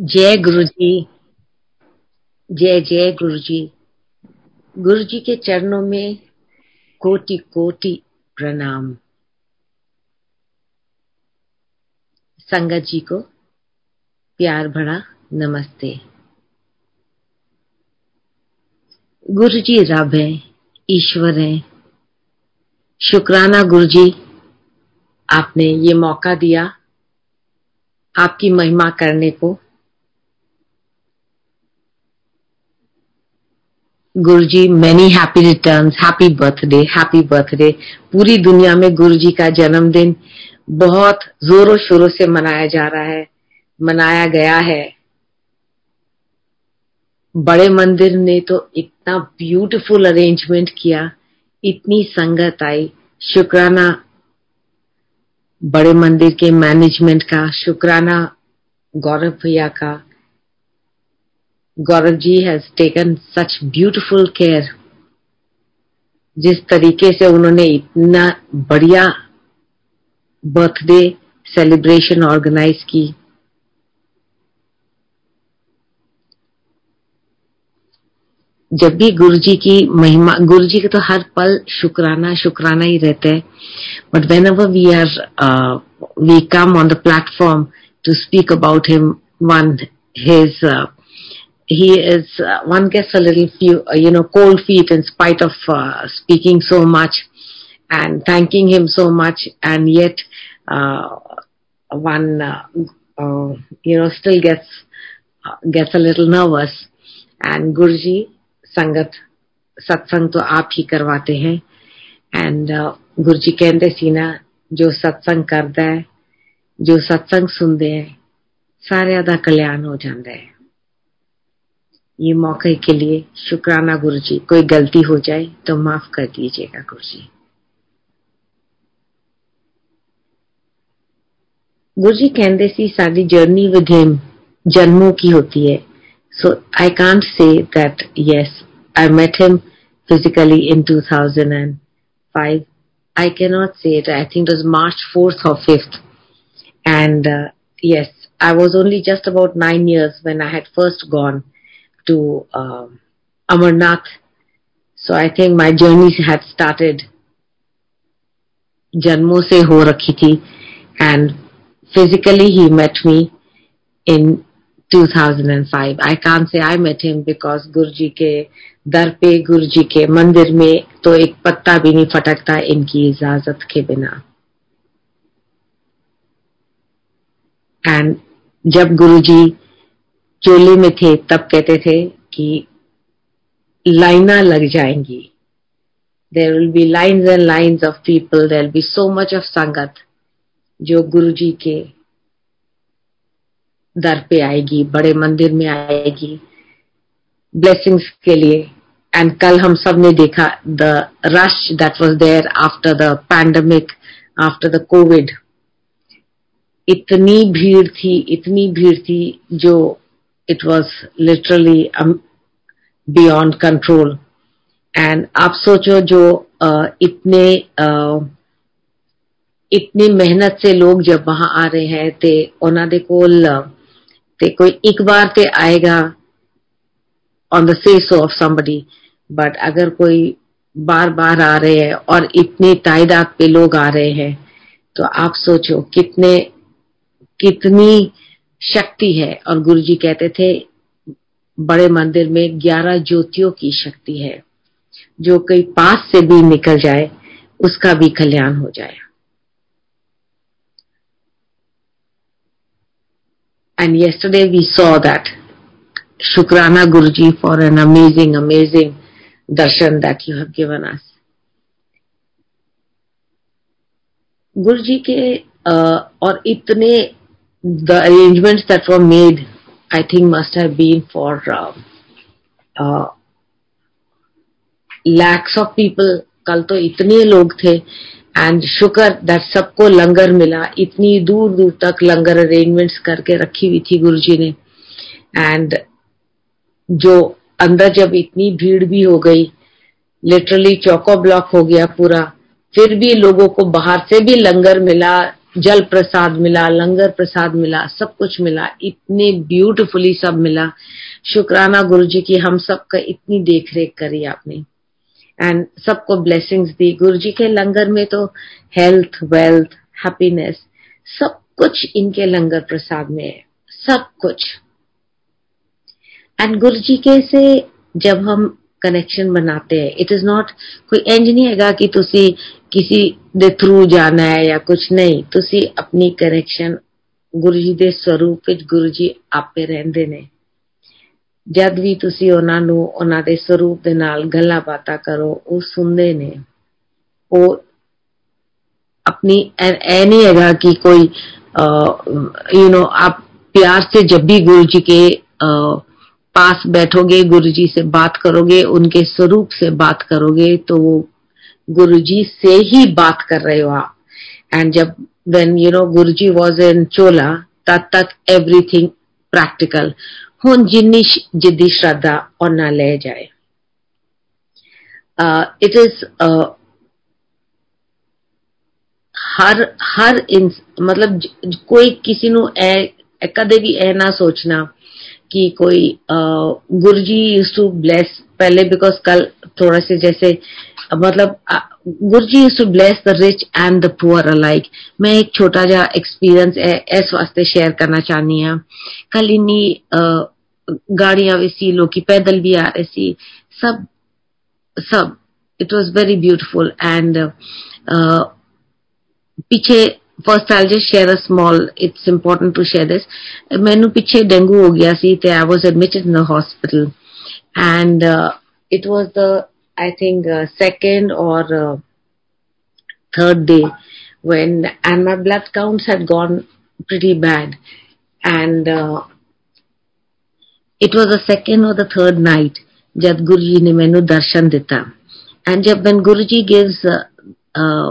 जय गुरु जी जय जय गुरु जी गुरु जी के चरणों में कोटि कोटि प्रणाम। संगत जी को प्यार भरा नमस्ते। गुरु जी रब है, ईश्वर है। शुक्राना गुरु जी आपने ये मौका दिया आपकी महिमा करने को। Guru ji many happy return happy birthday happy birthday पूरी दुनिया में गुरु जी का जन्मदिन बहुत जोरों शोरों से मनाया जा रहा है, मनाया गया है। बड़े मंदिर ने तो इतना ब्यूटीफुल अरेंजमेंट किया, इतनी संगत आई। शुक्राना, बड़े मंदिर के मैनेजमेंट का, शुक्राना गौरव भैया का Gaurav has taken such beautiful care जिस तरीके से उन्होंने इतना बढ़िया बर्थडे सेलिब्रेशन ऑर्गेनाइज की। जब भी गुरु जी की महिमा गुरु जी के तो हर पल शुक्राना शुक्राना ही रहते हैं। But whenever we are we come on the platform to speak about him one his he is uh, one gets a little few uh, you know cold feet in spite of uh, speaking so much and thanking him so much and yet uh, one uh, uh, you know still gets gets a little nervous. And guruji sangat satsang to aap hi karwate hain. And guruji kehnde Sina jo satsang karda hai jo satsang sunde hai ਸਾਰਿਆਂ ਦਾ ਕਲਿਆਣ ਹੋ ਜਾਂਦਾ ਹੈ ये मौके के लिए शुक्राना गुरु जी कोई गलती हो जाए तो माफ़ कर दीजिएगा गुरु जी गुरु जी कहते सी साड़ी जर्नी विद हिम जन्मों की होती है so I can't say that yes I met him physically in 2005 i cannot say it i think it was march 4th or 5th and uh, yes i was only just about 9 years when i had first gone to um, Amarnath. So I think my journey had started जन्मों से हो रखी थी and physically he met me in 2005. I can't say I met him because गुरुजी के दर पे गुरुजी के मंदिर में तो एक पत्ता भी नहीं फटकता इनकी इजाज़त के बिना एंड जब गुरुजी चोले में थे, तब कहते थे कि लाइना लग जाएँगी। There will be lines and lines of people there be so much of संगत जो गुरु जी के दर पे आएगी, बड़े मंदिर में आएगी। ब्लेसिंग्स के लिए। एंड कल हम सबने देखा the rush that was there after the pandemic after the covid इतनी भीड़ थी, इतनी भीड़ थी जो it was literally um, beyond control and आप सोचो जो uh, इतने uh, इतनी मेहनत से लोग जब वहां आ रहे हैं ते ਉਹਨਾਂ ਦੇ ਕੋਲ ਤੇ ਕੋਈ ਇੱਕ ਵਾਰ ਤੇ ਆਏਗਾ on the face of somebody but अगर कोई बार बार आ रहे हैं और इतनी तादाद पे लोग आ रहे हैं तो आप सोचो कितने कितनी शक्ति है। और गुरु जी कहते थे, बड़े मंदिर में ग्यारह ज्योतियों की शक्ति है। जो कई पास से भी निकल जाए, उसका भी कल्याण हो जाए। And yesterday we saw that शुक्राना Guru ji for an amazing amazing darshan that you have given us Guru ji के और इतने the arrangements that were made, I think, must have been for uh, uh, lakhs of people. कल तो इतने लोग थे and शुक्र दैट सबको लंगर मिला। इतनी दूर दूर तक लंगर अरेंजमेंट्स करके रखी हुई थी गुरु जी ने। एंड जो अंदर जब इतनी भीड़ भी हो गई लिटरली चौको ब्लॉक हो गया पूरा फिर भी लोगों को बाहर से भी लंगर मिला। जल प्रसाद मिला, लंगर प्रसाद मिला, सब कुछ मिला, इतने ब्यूटिफुली सब मिला। शुक्राना गुरु जी की हम सबका इतनी देख रेख करी आपने। एंड सबको ब्लेसिंग्स दी। गुरु जी के लंगर में तो हेल्थ वेल्थ हैप्पीनेस सब कुछ इनके लंगर प्रसाद में है। सब कुछ। एंड गुरु जी के से जब हम कनेक्शन बनाते हैं इट इज़ नॉट कोई इंज नहीं हैगा कि ਤੁਸੀਂ ਕਿਸੇ ਦੇ ਥਰੂ ਜਾਣਾ ਹੈ ਜਾਂ ਕੁਝ ਨਹੀਂ ਤੁਸੀਂ ਆਪਣੀ ਕਨੈਕਸ਼ਨ ਗੁਰੂ ਜੀ ਦੇ ਸਰੂਪ ਵਿੱਚ ਗੁਰੂ ਜੀ ਆਪੇ ਰਹਿੰਦੇ ਨੇ ਜਦ ਵੀ ਤੁਸੀਂ ਉਹਨਾਂ ਨੂੰ ਉਹਨਾਂ ਦੇ ਸਰੂਪ ਦੇ ਨਾਲ ਗੱਲਾਂ ਬਾਤਾਂ ਕਰੋ ਉਹ ਸੁਣਦੇ ਨੇ ਉਹ अपनी ऐ नहीं हैगा कि कोई यू नो आप प्यार से जब भी गुरु जी के आ, पास बैठोगे गुरु जी से बात करोगे उनके स्वरूप से बात करोगे तो वो गुरु जी से ही बात कर रहे हो आप। एंड जब वेन यू नो गुरु जी वॉज़ इन चोला तब तक एवरीथिंग प्रैक्टिकल हूँ जिनी जिदी श्रद्धा और ना ले जाए। uh, इट इज़ uh, हर हर इन मतलब ज, कोई किसी नु कदे भी ऐ ना सोचना कि कोई uh, Guruji used to bless पहले बिकॉज़ कल थोड़ा से जैसे मतलब Guru ji used to bless the rich and the poor alike मैं एक छोटा जा एक्सपीरियंस इस वास्ते शेयर करना चाहनी हाँ कल इन्नी गाड़ियां भी सी लोग पैदल भी आ रहे सी सब सब it was very beautiful and पीछे first I just share a small it's important to share this ਮੈਨੂੰ ਪਿੱਛੇ ਡੇਂਗੂ ਹੋ ਗਿਆ ਸੀ ਤੇ I was admitted in the hospital and it was the I think second or uh, third day when and my blood counts had gone pretty bad and uh, it was the second or the third night jab guruji ne mainu darshan dita and jab when guruji gives uh, uh,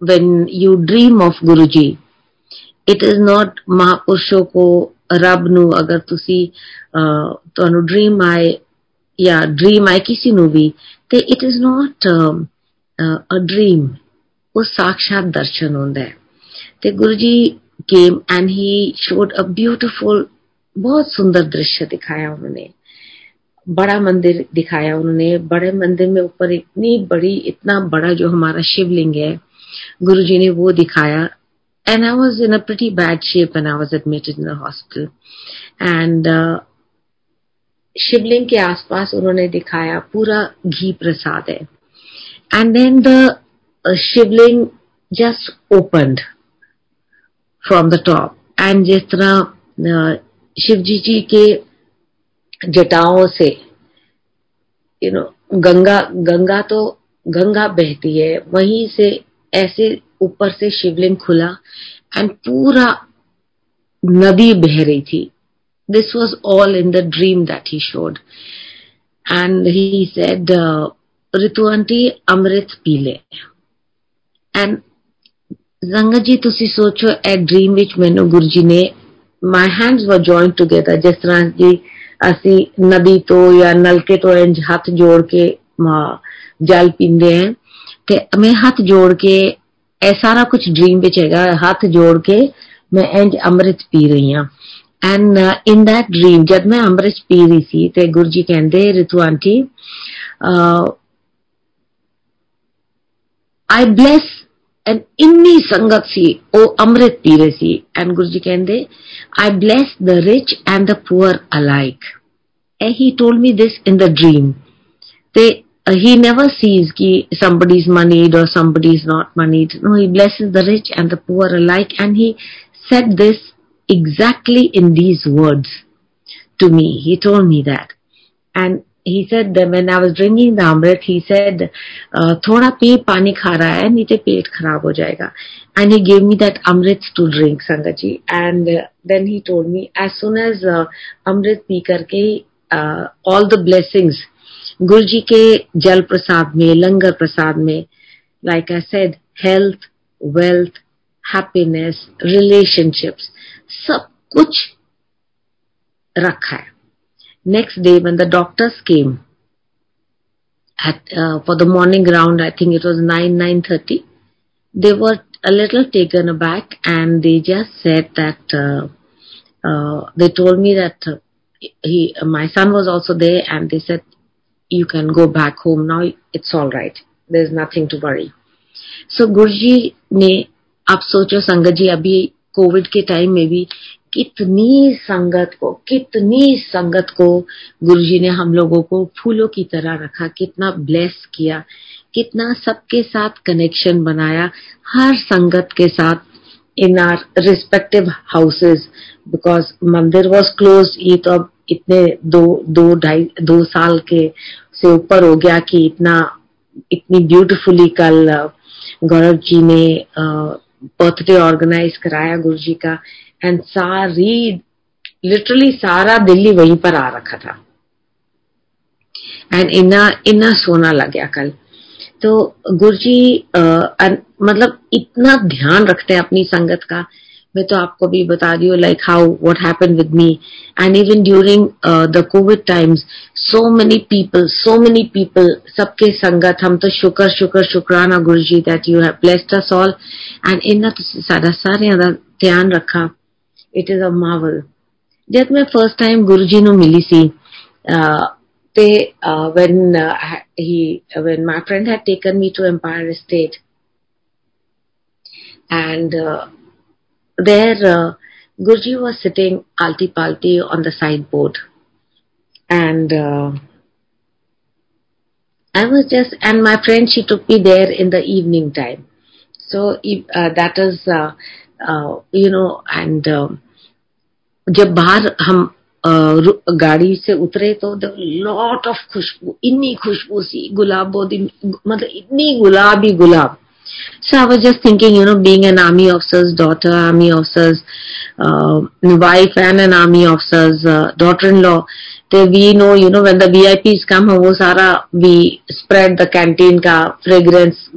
when you dream of Guruji, it is not ਮਹਾਪੁਰਸ਼ੋ ਕੋ ਰੱਬ ਨੂੰ ਅਗਰ ਤੁਸੀਂ ਤੁਹਾਨੂੰ dream ਆਏ ਜਾਂ dream ਆਏ ਕਿਸੇ ਨੂੰ ਵੀ ਤੇ it is not a dream ਉਹ ਸਾਖਸ਼ਾਤ ਦਰਸ਼ਨ ਹੁੰਦਾ ਹੈ ਤੇ Guru ji came and he showed a beautiful बहुत सुंदर दृश्य दिखाया उन्होंने बड़ा मंदिर दिखाया उन्होंने बड़े मंदिर में ऊपर इतनी बड़ी इतना बड़ा जो हमारा शिवलिंग है गुरु जी ने वो दिखाया and I was in a pretty bad shape when I was admitted in the hospital. And uh, शिवलिंग के आसपास उन्होंने दिखाया, पूरा घी प्रसाद है। And then the shivling just opened from the top and जिस तरह शिव जी जी के जटाओं से यू नो गंगा गंगा तो गंगा बहती है, वहीं से ऐसे ऊपर से शिवलिंग खुला एंड पूरा नदी बह रही थी। This was all in the dream that he showed. And he said, uh, Ritu aunty, Amrit Pile. And Zanga ji, ਤੁਸੀਂ ਸੋਚੋ ਇਹ ਡ੍ਰੀਮ ਵਿੱਚ ਮੈਨੂੰ ਗੁਰੂ ਜੀ ਨੇ my hands were joined together ਜਿਸ ਤਰ੍ਹਾਂ ਜੀ Nadi to ya Nalke to ਤੋਂ ਇੰਜ ਹੱਥ ਜੋੜ ਕੇ ਜਲ ਪੀਂਦੇ ਹਾਂ ਤੇ ਮੈਂ ਹੱਥ ਜੋੜ ਕੇ ਇਹ ਸਾਰਾ ਕੁਝ ਡ੍ਰੀਮ ਵਿੱਚ ਹੈਗਾ ਹੱਥ ਜੋੜ ਕੇ ਮੈਂ ਇੰਜ ਅੰਮ੍ਰਿਤ ਪੀ ਰਹੀ ਹਾਂ ਐਂਡ ਇਨ that ਡ੍ਰੀਮ ਜਦ ਮੈਂ ਅੰਮ੍ਰਿਤ ਪੀ ਰਹੀ ਸੀ ਤੇ ਗੁਰੂ ਜੀ ਕਹਿੰਦੇ Ritu auntie I bless and ਇੰਨੀ ਸੰਗਤ ਸੀ ਉਹ ਅੰਮ੍ਰਿਤ ਪੀ ਰਹੇ ਸੀ ਐਂਡ ਗੁਰੂ ਜੀ ਕਹਿੰਦੇ I bless the rich and the poor alike and he told me this in the dream they uh, he never sees ki somebody is moneyed or somebody is not moneyed no he blesses the rich and the poor alike and he said this exactly in these words to me. He told me that. And he said that when I was drinking the Amrit, he said, uh, thoda pe pani kha hai, nite pet kharab ho jayega. And he gave me that Amrit to drink, Sangaji. And uh, then he told me, as soon as uh, Amrit pee karke, uh, all the blessings, Guruji ke jal prasad mein, langar prasad mein, like I said, health, wealth, happiness, relationships, सब कुछ रखा है next day when the doctors came at uh, for the morning round i think it was 9 9:30 they were a little taken aback and they just said that uh, uh, they told me that uh, he my son was also there and they said you can go back home now it's all right there's nothing to worry so गुरुजी ने आप सोचो संगत जी अभी Covid के time में भी कितनी संगत को, कितनी संगत को गुरुजी ने हम लोगों को फूलों की तरह रखा, कितना ब्लेस किया, कितना सबके साथ कनेक्शन बनाया, हर संगत के साथ in our respective houses because mandir was close ये तो अब इतने दो दो ढाई, दो साल के से ऊपर हो गया कि इतना, इतनी ब्यूटिफुली कल, गौरव जी ने बर्थडे ऑर्गेनाइज कराया गुरु जी का एंड सारी लिटरली सारा दिल्ली वहीं पर आ रखा था एंड इना इना सोना लग गया कल तो गुरुजी मतलब इतना ध्यान रखते हैं अपनी संगत का मैं तो आपको भी बता हूँ like how what happen with me and even during the covid times so many people, so many people, sabke sangat, hum to shukar, shukar, shukrana Guruji that you have blessed us all and inna ਤੁਸੀਂ ਸਾਡਾ ਸਾਰਿਆਂ ਦਾ ਧਿਆਨ ਰੱਖਾ. It is a marvel. ਜਦ ਮੈਂ first time Guruji ਨੂੰ ਮਿਲੀ ਸੀ, ਤੇ when uh, he, when my friend had taken me to Empire State and uh, there uh, Guruji was sitting alti palti on the sideboard and uh, I was just and my friend she took me there in the evening time so uh, that is uh, uh, you know and uh, जब बाहर हम गाड़ी से उतरे तो lot of खुशबू इतनी खुशबू सी गुलाब मतलब इतनी गुलाबी गुलाब So I was just thinking, you know, being an army officer's daughter, army officer's uh, wife and an army officer's uh, daughter-in-law, so we know, you know, when the VIPs come, wo sara, we spread the canteen ka fragrance,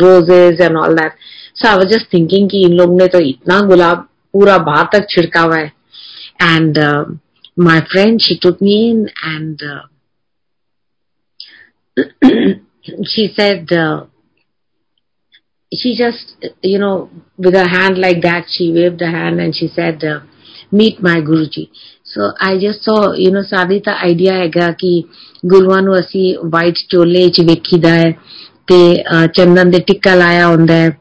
roses and all that. So I was just thinking कि इन लोग ने तो इतना गुलाब पूरा बाहर तक छिड़का हुआ है. And uh, my friend, she took me in and uh, she said, uh, she just, you know, with her hand like that, she waved her hand and she said, uh, meet my Guruji. So I just saw, you know, ਸਾਡੀ ਤਾਂ idea ਹੈਗਾ ਕਿ ਗੁਰੂਆਂ ਨੂੰ ਅਸੀਂ white ਚੋਲੇ 'ਚ ਵੇਖੀਦਾ ਹੈ ਤੇ ਚੰਦਨ ਦੇ ਟਿੱਕਾ ਲਾਇਆ ਹੁੰਦਾ ਹੈ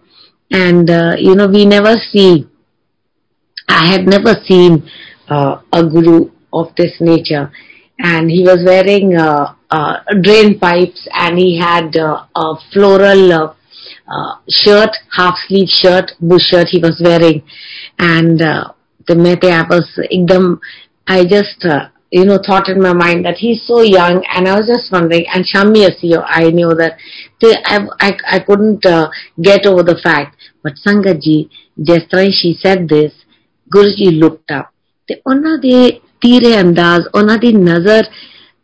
and uh, you know we never see I had never seen uh, a guru of this nature and he was wearing uh, uh, drain pipes and he had uh, a floral uh, uh, shirt, half sleeve shirt, bush shirt he was wearing. And uh, the mete I was ekdam, I just, uh, you know, thought in my mind that he's so young and I was just wondering, and Shami Asiyo, I knew that I, I, I couldn't uh, get over the fact. But Sangaji, ਜਿਸ ਤਰ੍ਹਾਂ she said this, Guruji looked up. ਤੇ ਉਹਨਾਂ ਦੇ ਤੀਰੇ ਅੰਦਾਜ਼ ਉਹਨਾਂ ਦੀ ਨਜ਼ਰ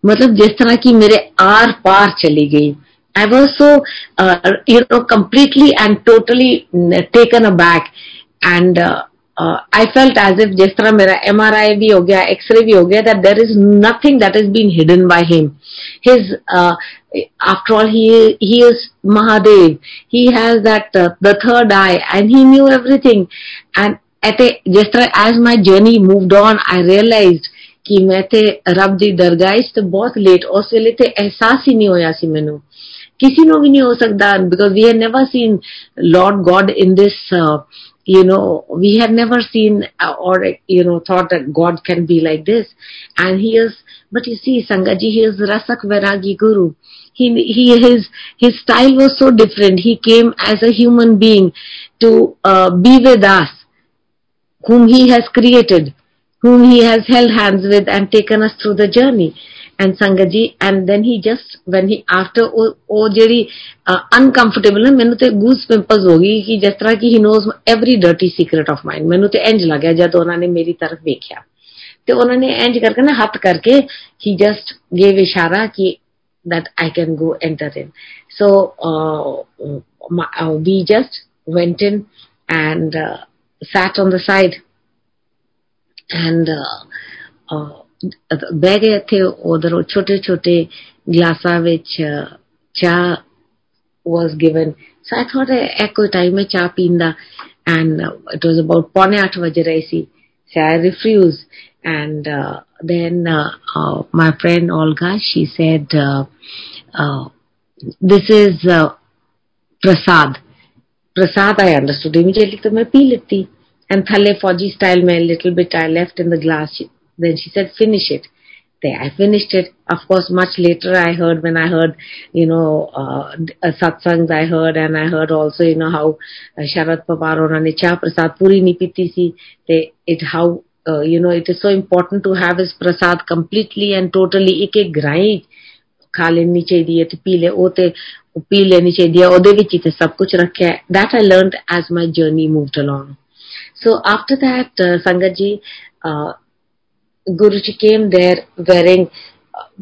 ਮਤਲਬ ਜਿਸ ਤਰ੍ਹਾਂ ਕਿ ਮੇਰੇ ਆਰ ਪਾਰ ਚਲੀ ਗਈ I was so, uh, you know, completely and totally mm, taken aback. And uh, uh, I felt as if Jestra Mera MRI bhi ho X-ray bhi ho that there is nothing that is being hidden by him. His, after all, he, he is Mahadev. He has that, the third eye and he knew everything. And at a, Jestra, as my journey moved on, I realized ਕੀ ਮੈਂ ਤੇ ਰੱਬ ਦੀ the 'ਚ ਬਹੁਤ late ਉਸ ਵੇਲੇ ਤੇ ਅਹਿਸਾਸ ਹੀ ਨਹੀਂ किसी नो भी नहीं हो सकता because we had never seen Lord God in this uh, you know we had never seen uh, or you know thought that God can be like this and he is but you see Sangaji he is Rasak Vairagi Guru he he his his style was so different he came as a human being to uh, be with us whom he has created whom he has held hands with and taken us through the journey and Sangaji and then he just when he after ਉਹ ਜਿਹੜੀ uncomfortable ਨਾ ਮੈਨੂੰ ਤੇ ਗੂਸ pimples ਹੋ ਗਈ ਕਿ ਜਿਸ ਤਰ੍ਹਾਂ ਕਿ he knows every dirty secret of mind ਮੈਨੂੰ ਤੇ ਇੰਜ ਲੱਗਿਆ ਜਦ ਉਹਨਾਂ ਨੇ ਮੇਰੀ ਤਰਫ ਵੇਖਿਆ ਤੇ ਉਹਨਾਂ ਨੇ ਇੰਜ ਕਰਕੇ ਨਾ ਹੱਥ ਕਰਕੇ ਹੀ ਜਸਟ ਗੇਵ ਇਸ਼ਾਰਾ ਕਿ that I can go enter in. So uh, my, uh, we just went in and uh, sat on the side and uh, uh, ਬਹਿ ਗਏ ਇੱਥੇ ਉਧਰ ਛੋਟੇ ਛੋਟੇ ਗਲਾਸਾਂ ਵਿੱਚ ਚਾਹ was given. So I thought I koi time mein cha peenda and uh, it was about paune aath baje rahi si. So I refused and uh, then uh, uh, my friend Olga, she said, uh, uh, this is uh, prasad. Prasad I understood immediately, so I pee leti. And thale Fauji style, mein little bit I left in the glass. Then she said, finish it. There, I finished it. Of course, much later I heard when I heard, you know, uh, uh satsangs I heard and I heard also, you know, how uh, Sharad Pawar and Cha Prasad Puri Nipitisi, they, it how, uh, you know, it is so important to have his prasad completely and totally. Ek ek grai खा लेनी चाहिए ते P ले वो ते P लेनी चाहिए ओदे विच ही सब कुछ रखे that I learn as my journey moved along so Guruji came there wearing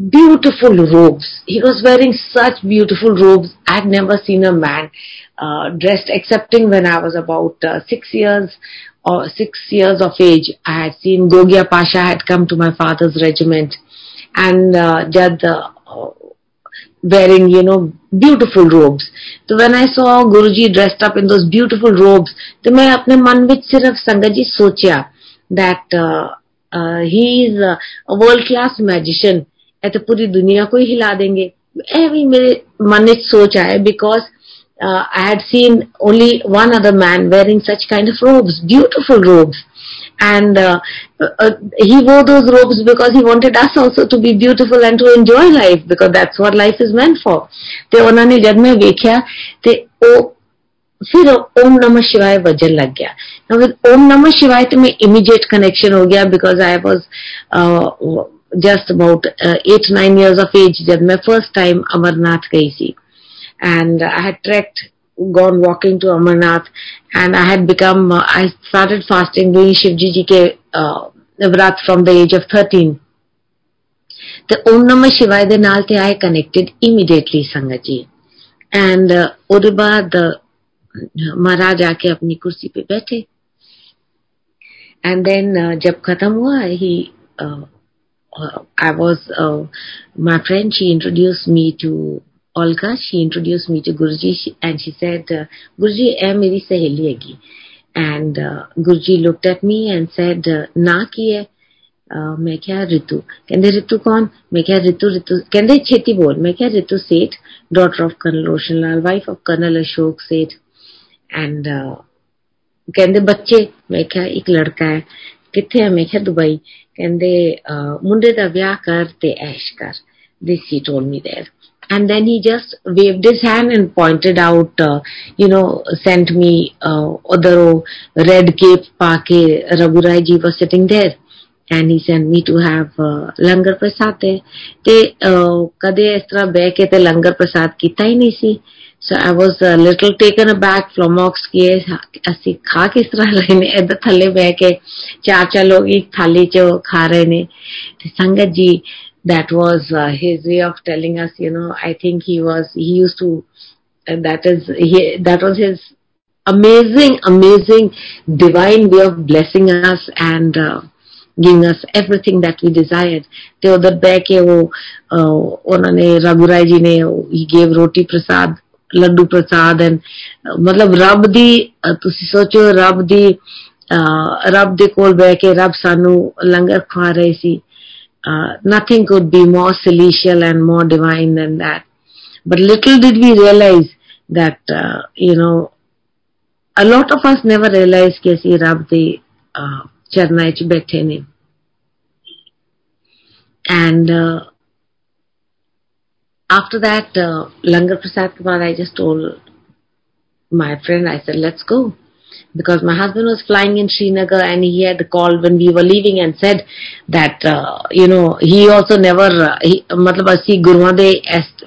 beautiful robes. He was wearing such beautiful robes. I had never seen a man uh, dressed, excepting when I was about uh, six years or six years of age. I had seen Gogia Pasha had come to my father's regiment, and uh, Jad uh, wearing, you know, beautiful robes. So when I saw Guruji dressed up in those beautiful robes, तो मैं अपने मन में सिर्फ संगत जी सोचा that uh, uh, he is a, a world class magician ए तो पूरी दुनिया को ही हिला देंगे ऐवी मेरे मन में सोच आया because uh, I had seen only one other man wearing such kind of robes, beautiful robes. And uh, uh, he wore those robes because he wanted us also to be beautiful and to enjoy life because that's what life is meant for. ਤੇ ਉਹਨਾਂ ਨੇ ਜਦ ਮੈਂ ਵੇਖਿਆ ਤੇ ਉਹ फिर ओम नमः शिवाय वजन लग गया now with ओम नमः शिवाय तो मैं immediate connection हो गया because I was uh, just about uh, eight nine years of age जब मैं first time अमरनाथ गई थी and I had trekked gone walking to Amarnath and I had become uh, I started fasting doing Shivji ji ke uh, vrat from the age of 13 ਤੇ ਓਮ ਨਮः शिवाय ਦੇ ਨਾਲ ਤੇ ਆਏ ਕਨੈਕਟਡ ਇਮੀਡੀਏਟਲੀ ਸੰਗਤ ਜੀ ਐਂਡ ਉਹਦੇ ਬਾਅਦ महाराज आके अपनी कुर्सी पे बैठे। एंड देन uh, जब खत्म हुआ ही I was my friend she introduce me to Olka she introduce me to Guru and she said Guru ए मेरी सहेली हैगी. And Guru look at me and said ना की है? Uh, मैं क्या रितु कहते रितु कौन? मैं क्या रितु रितु कहते छेती बोल. मैं क्या Ritu Seth daughter of colonel Roshan Lal wife of colonel Ashok Seth and ਕਹਿੰਦੇ ਬੱਚੇ ਮੈਂ ਕਿਹਾ ਇੱਕ ਲੜਕਾ ਹੈ ਕਿੱਥੇ ਹੈ ਮੈਂ ਕਿਹਾ ਦੁਬਈ ਕਹਿੰਦੇ ਮੁੰਡੇ ਦਾ ਵਿਆਹ ਕਰ ਤੇ ਐਸ਼ ਕਰ this he told me there and then he just waved his hand and pointed out uh, you know sent me uh, other red cape pa ke raghurai ji was sitting there and he sent me to have uh, ਲੰਗਰ ਪ੍ਰਸਾਦ ਤੇ ਤੇ ਕਦੇ ਇਸ ਤਰ੍ਹਾਂ ਬਹਿ ਕੇ ਤੇ ਲੰਗਰ ਪ੍ਰਸਾਦ ਕੀਤਾ ਹੀ ਨਹੀਂ ਸੀ So I was a little taken aback from Mox कि खा किस तरह रहे थले बह के चार चार लोग एक थाली जो खा रहे ने संगत जी that was uh, his way of telling us you know I think he was he used to uh, that is he, that was his amazing amazing divine way of blessing us and uh, giving us everything that we desired. ते उधर बह वो उन्होंने रघुराय जी ने he gave roti prasad laddu Prasad and ਮਤਲਬ ਰੱਬ ਦੀ ਤੁਸੀਂ ਸੋਚੋ ਰੱਬ ਦੀ ਰੱਬ ਦੇ ਕੋਲ ਬਹਿ ਕੇ ਰੱਬ ਸਾਨੂੰ ਲੰਗਰ ਖਵਾ ਰਹੇ ਸੀ nothing could be more celestial and more divine than that but little did we realize that uh, you know a lot of us never realize ਕਿ ਅਸੀਂ ਰੱਬ ਦੇ ਚਰਨਾਂ ਵਿੱਚ ਬੈਠੇ ਨੇ and uh, after that, uh, Langar Prasad Kumar, I just told my friend, I said, let's go. Because my husband was flying in Srinagar and he had called when we were leaving and said that, uh, you know, he also never, uh, he, मतलब असी गुरुओं दे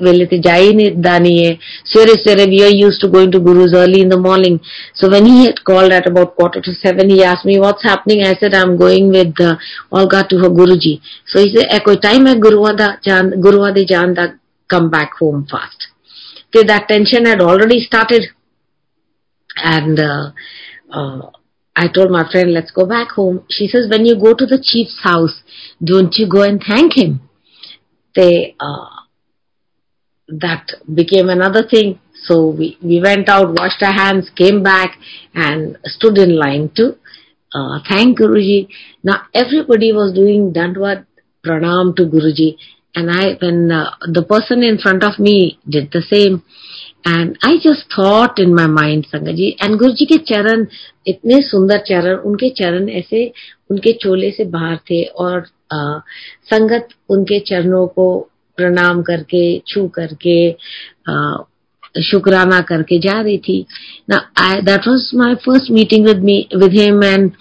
वेले ते जाई नहीं दानी है we are used to going to gurus early in the morning. So when he had called at about quarter to seven he asked me what's happening? I said I'm going with uh, Olga to her Guruji. So he said ए कोई time है गुरुओं दा जान गुरुओं दे come back home fast okay that tension had already started and uh, uh, I told my friend, let's go back home. She says, when you go to the chief's house, don't you go and thank him? They, uh, that became another thing. So we, we went out, washed our hands, came back and stood in line to uh, thank Guruji. Now everybody was doing Dandvat Pranam to Guruji and I, when uh, the person in front of me did the same, and I just thought in my mind, संगत जी and गुरु जी के चरण इतने सुंदर चरण उनके चरण ऐसे उनके चोले से बाहर थे और आ, संगत उनके चरणों को प्रणाम करके छू करके आ, शुक्राना करके जा रही थी ना I that was my first meeting with me with him and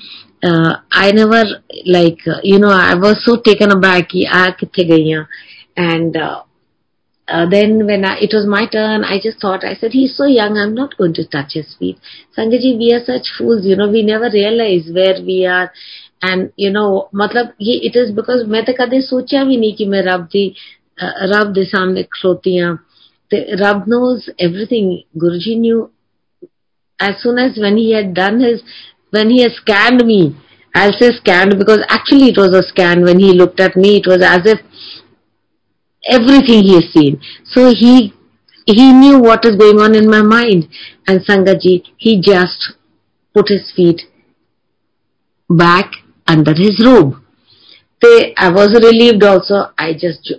I never like you know I was so taken aback कि आ किथे गई and uh, then when I, it was my turn, I just thought, I said, he's so young, I'm not going to touch his feet. Sangaji, we are such fools, you know, we never realize where we are. And, you know, मतलब ये it is because मैं तो कदे सोचा भी नहीं कि मैं रब दी रब दे सामने खलोती हूँ Rab knows everything. Guruji knew as soon as when he had done his, when he had scanned me, I'll say scanned because actually it was a scan. When he looked at me, it was as if everything he has seen. So he he knew what is going on in my mind. And Sangaji, he just put his feet back under his robe. They, I was relieved also. I just,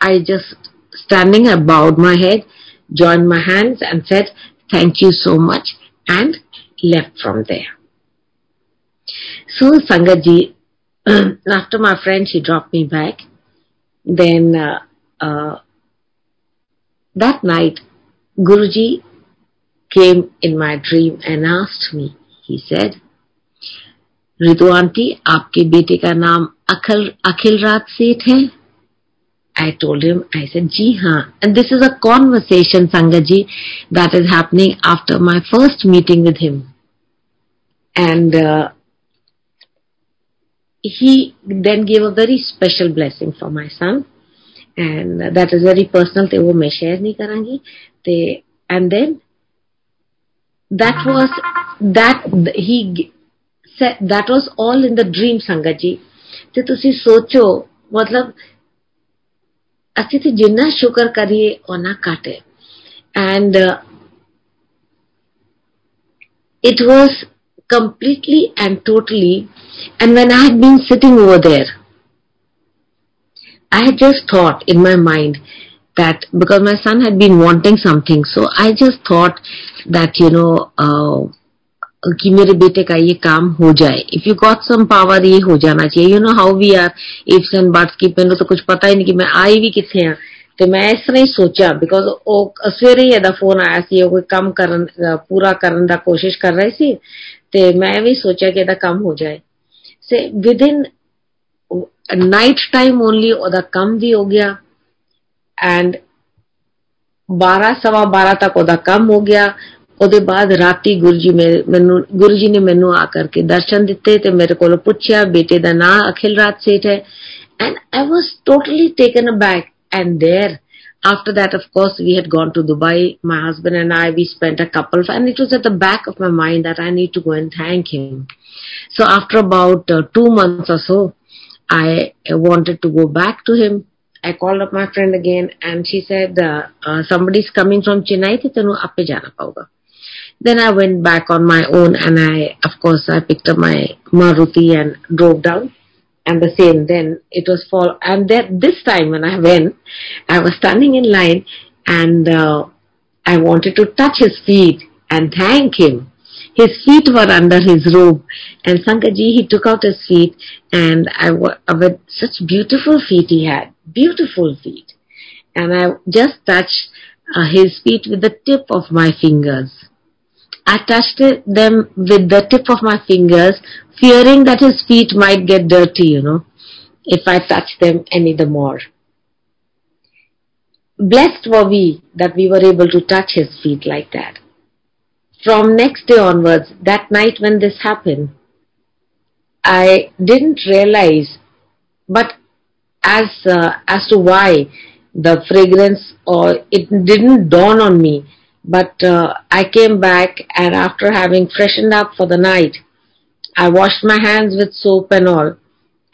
I just standing, I bowed my head, joined my hands and said, thank you so much and left from there. So Sangaji, after my friend, she dropped me back. Then uh, uh, that night, Guruji came in my dream and asked me, he said, Ritu auntie आपके बेटे का नाम अखिल अखिल राज सेठ है I told him, I said, Ji haan. And this is a conversation, Sangaji, that is happening after my first meeting with him. And uh, he then gave a very special blessing for my son. And that is very personal, te wo main share nahi karangi. Te, and then that was, that he said, that was all in the dream, Sangaji. ਤੇ ਤੁਸੀਂ ਸੋਚੋ ਮਤਲਬ ਅਸੀਂ ਤੇ ਜਿੰਨਾ ਸ਼ੁਕਰ ਕਰੀਏ ਉਹਨਾਂ ਘੱਟ ਹੈ and uh, it was completely and totally and when I had been sitting over there I had just thought in my mind that because my son had been wanting something so I just thought that you know uh, कि मेरे बेटे का ये काम हो जाए if you got some power ये हो जाना चाहिए you know how we are ifs and buts की ਮੈਨੂੰ ਤਾਂ ਕੁਝ ਪਤਾ ਹੀ ਨਹੀਂ ਕਿ ਮੈਂ ਆਈ ਵੀ ਕਿੱਥੇ ਆ ਤੇ ਮੈਂ ਇਸ ਤਰ੍ਹਾਂ ਹੀ ਸੋਚਿਆ ਬਿਕੋਜ਼ ਉਹ ਸਵੇਰੇ ਹੀ ਇਹਦਾ ਫੋਨ ਆਇਆ ਸੀ ਉਹ ਕੋਈ ਕੰਮ ਕਰਨ ਪੂਰਾ ਕਰਨ ਦਾ ਕੋਸ਼ਿਸ਼ ਕਰ ਰਹੀ ਸੀ ਤੇ ਮੈਂ ਵੀ ਸੋਚਿਆ ਕਿ ਇਹਦਾ ਕੰਮ ਹੋ ਜਾਏ say with in night time only ਉਹਦਾ ਕੰਮ ਵੀ ਹੋ ਗਿਆ ਐਂਡ 12 ਸਵਾ 12 ਤੱਕ ਉਹਦਾ ਕੰਮ ਹੋ ਗਿਆ ਉਹਦੇ ਬਾਅਦ ਰਾਤੀ ਗੁਰੂ ਜੀ ਮੈਨੂੰ ਗੁਰੂ ਜੀ ਨੇ ਮੈਨੂੰ ਆ ਕਰਕੇ ਦਰਸ਼ਨ ਦਿੱਤੇ ਤੇ ਮੇਰੇ ਕੋਲ ਪੁੱਛਿਆ ਬੇਟੇ ਦਾ ਨਾਂ ਅਖਿਲ ਰਾਜ ਸੇਠ ਹੈ and I was totally taken aback and there after that, of course, we had gone to Dubai. My husband and I, we spent a couple of, and it was at the back of my mind that I need to go and thank him. So after about uh, two months or so, I uh, wanted to go back to him. I called up my friend again and she said, uh, uh, somebody's coming from Chennai, tenu appe jana pauga. Then I went back on my own and I, of course, I picked up my Maruti and drove down. And the same, then it was fall. And then this time when I went, I was standing in line and uh, I wanted to touch his feet and thank him. His feet were under his robe and Sankaji, he took out his feet and I with such beautiful feet he had, beautiful feet. And I just touched uh, his feet with the tip of my fingers. I touched them with the tip of my fingers, fearing that his feet might get dirty, you know, if I touched them any the more. Blessed were we that we were able to touch his feet like that. From next day onwards, that night when this happened, I didn't realize, but as uh, as to why the fragrance or it didn't dawn on me but uh, I came back and after having freshened up for the night, I washed my hands with soap and all.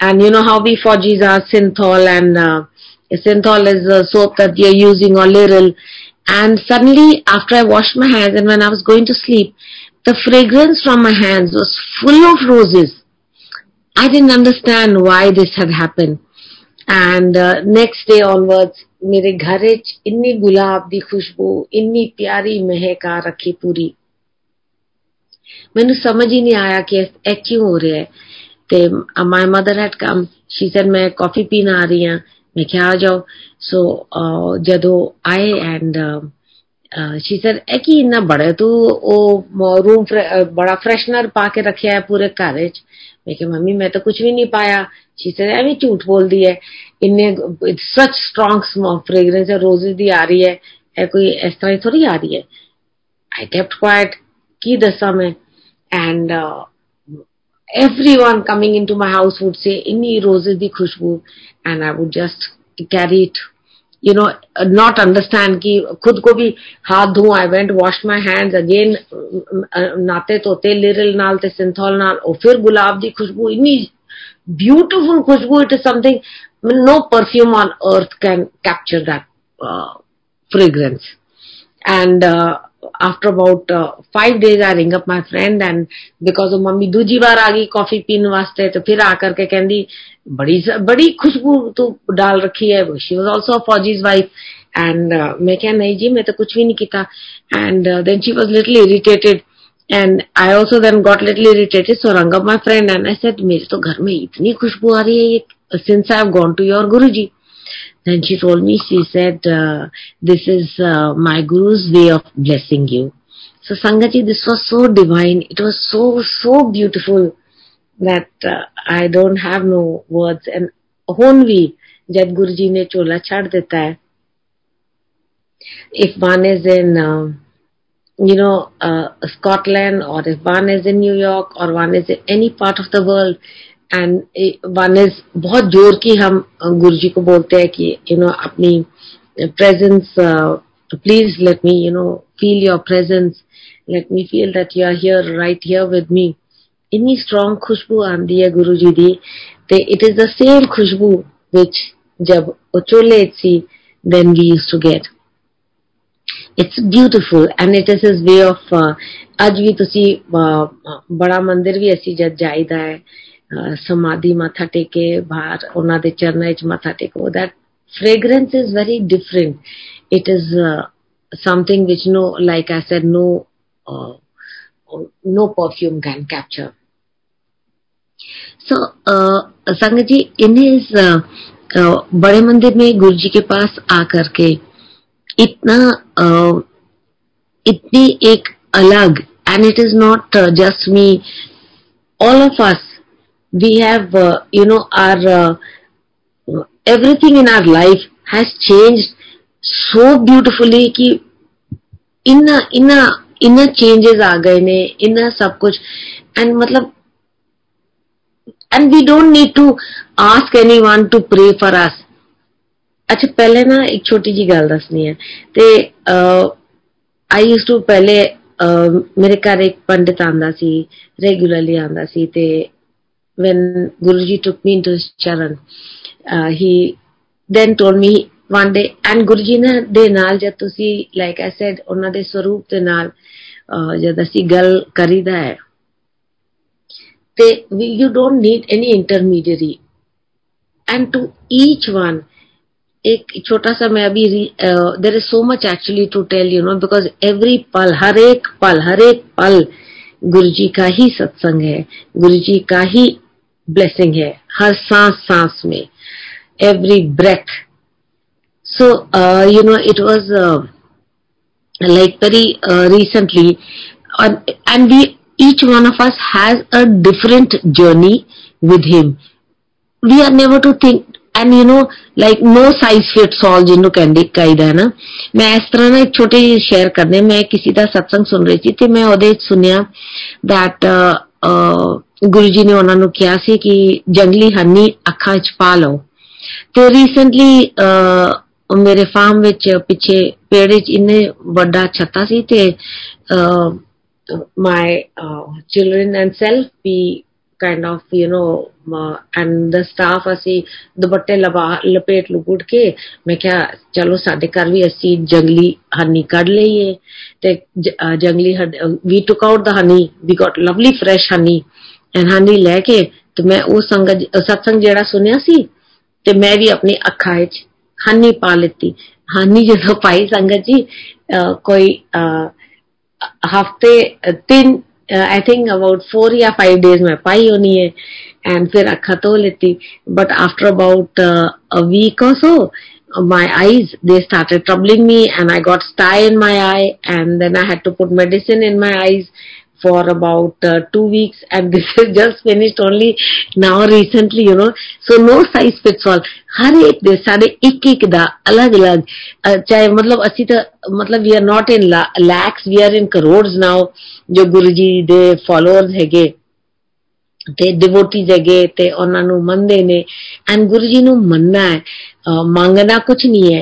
And you know how we Fojis are synthol and uh, synthol is a soap that we are using or Liril. and suddenly after I washed my hands and when I was going to sleep, the fragrance from my hands was full of roses. I didn't understand why this had happened. And next day onwards मेरे घर इन्नी गुलाब की खुशबू इन्नी प्यारी महक आ रखी पूरी मैनू समझ ही नहीं आया कि ए क्यों हो रहा है ते my mother had come she said मैं कॉफ़ी पीना आ रही हाँ मैं क्या आ जाओ सो जदो आए एंड शी सेड ए की इतना बड़ा तू ओ रूम बड़ा फ्रेशनर पाके रखे है पूरे घर मैं कि मम्मी मैं तो कुछ भी नहीं पाया शी से अभी झूठ बोल दी है। इनने सच स्ट्रॉन्ग स्मॉल है रोजेज दी आ रही है। ए, कोई इस तरह थोड़ी आ रही है। आई केप्ट क्वाइट की दसा में। And everyone coming into my house would say इन्नी रोजेज दी खुशबू. And I would just carry it you know not understand की खुद को भी हाथ धो I went wash my hand again नाते तोते लिरल नाल सिंथोल नाल फिर गुलाब की खुशबू। इन्नी beautiful khushboo it is something no perfume on earth can capture that uh, fragrance and uh, after about uh, five days I ring up my friend and because of mummy दूजी बार आ गई कॉफ़ी पीने वास्ते तो फिर आकर के कहती बड़ी बड़ी खुशबू तू डाल रखी है she was also fauji's wife and मैं क्या नहीं जी मैं तो कुछ भी नहीं किया and then she was little irritated and I also then got little irritated so rang up my friend and I said मेरे तो घर में इतनी खुशबू आ रही है ये since I have gone to your Guru ji then she told me she said this is my Guru's way of blessing you so sangat ji this was so divine it was so so beautiful that I don't have no words and when we जब गुरु जी ने चोला छाड़ देता है if one is an you know, uh, Scotland or if one is in New York or one is in any part of the world and eh, one is बहुत जोर की हम गुरुजी को बोलते हैं कि you know अपनी eh, presence uh, please let me you know feel your presence. Let me feel that you are here right here with me. इतनी strong खुशबू आंदी है गुरुजी दी। ते it is the same Khushboo which जब ओचोले सी then we used to get. it's beautiful and it is his way of uh, ਅੱਜ ਵੀ ਤੁਸੀਂ ਬੜਾ ਮੰਦਿਰ ਵੀ ਅਸੀਂ ਜਦ ਜਾਈਦਾ ਹੈ समाधि माथा टेके बाहर ਉਹਨਾਂ ਦੇ ਚਰਨਾਂ 'ਚ ਮੱਥਾ ਟੇਕੋ that fragrance is very different it is uh, something which no like i said no uh, no perfume can capture so uh, संगत जी इन his uh, uh, बड़े मंदिर में गुरु जी के पास आकर के इतना uh, इतनी एक अलग and it is not just me all of us we have you know our everything in our life has change so beautifully कि इन्ना इन्ना इन्ना चेंजेस आ गए ने इन्ना सब कुछ एंड मतलब and we don't need to ask anyone to pray for us ਅੱਛਾ ਪਹਿਲੇ ਨਾ ਇੱਕ ਛੋਟੀ ਜੀ ਗੱਲ ਦੱਸਣੀ ਹੈ ਤੇ ਆਈ ਯੂਸ ਟੂ ਪਹਿਲੇ ਮੇਰੇ ਘਰ ਇੱਕ ਪੰਡਿਤ ਆਂਦਾ ਸੀ ਰੈਗੂਲਰਲੀ ਆਂਦਾ ਸੀ ਤੇ when Guruji took me into his charan, uh, he then told me one day, and Guruji na de ਨਾਲ ਜਦ ਤੁਸੀਂ like I said ਉਹਨਾਂ ਦੇ ਸਰੂਪ ਦੇ ਨਾਲ ਜਦ ਅਸੀਂ ਗੱਲ ਕਰੀਦਾ ਹੈ ਤੇ you don't need any intermediary and to each one एक छोटा सा मैं अभी there is so much actually to tell you know because every पल हर एक पल हर एक पल गुरु जी का ही सत्संग है गुरु जी का ही ब्लेसिंग है हर सांस सांस में every breath so you know it was like very uh, recently uh, and one of us has a different journey with him. We are never to think and you know like no size fits all जिन्हों कहते है ना। मैं इस तरह ना एक छोटे जी शेयर करने, मैं किसी का सत्संग सुन रही थी तो मैं ओद सुनिया that uh, uh, Guru ji ने उन्होंने कहा कि जंगली हनी अखा च पा लो। तो रिसेंटली uh, मेरे फार्म पिछे पेड़ इन्ने वा छत्ता माई चिल्ड्रन एंड सेल्फ भी kind of you know uh, and the staff ਅਸੀਂ ਦੁਪੱਟੇ ਲਵਾ ਲਪੇਟ ਲੁਪਟ ਕੇ ਮੈਂ ਕਿਹਾ ਚਲੋ ਸਾਡੇ ਘਰ ਵੀ ਅਸੀਂ ਜੰਗਲੀ ਹਨੀ ਕੱਢ ਲਈਏ ਤੇ ਜੰਗਲੀ we took out the honey we got lovely fresh honey and honey ਲੈ ਕੇ ਤੇ ਮੈਂ ਉਹ ਸੰਗਤ ਸਤਸੰਗ ਜਿਹੜਾ ਸੁਣਿਆ ਸੀ ਤੇ ਮੈਂ ਵੀ ਆਪਣੀ ਅੱਖਾਂ ਵਿੱਚ ਹਨੀ ਪਾ ਲਿੱਤੀ ਹਨੀ ਜਦੋਂ ਪਾਈ ਸੰਗਤ ਜੀ ਕੋਈ ਹਫਤੇ ਤਿੰਨ आई थिंक अबाउट फोर या फाइव डेज़ में पाई होनी है एंड फिर अखा तो लेती but after about a week और so my eyes they started troubling me and i got sty in my eye and then i had to put medicine in my eyes for about uh, two weeks and this is just finished only now recently you know so no size fits all हर एक ਦੇ ਸਾਡੇ ਇੱਕ ਇੱਕ ਦਾ ਅਲੱਗ ਅਲੱਗ ਚਾਹੇ ਮਤਲਬ ਅਸੀਂ ਤਾਂ ਮਤਲਬ we are not in lakhs we are in crores now ਜੋ ਗੁਰੂ ਜੀ ਦੇ ਫਾਲੋਅਰਸ ਹੈਗੇ ਤੇ ਡਿਵੋਟੀਜ਼ ਹੈਗੇ ਤੇ ਉਹਨਾਂ ਨੂੰ ਮੰਨਦੇ ਨੇ ਐਂਡ ਗੁਰੂ ਜੀ ਨੂੰ ਮੰਨਣਾ ਹੈ ਮੰਗਣਾ ਕੁਝ ਨਹੀਂ ਹੈ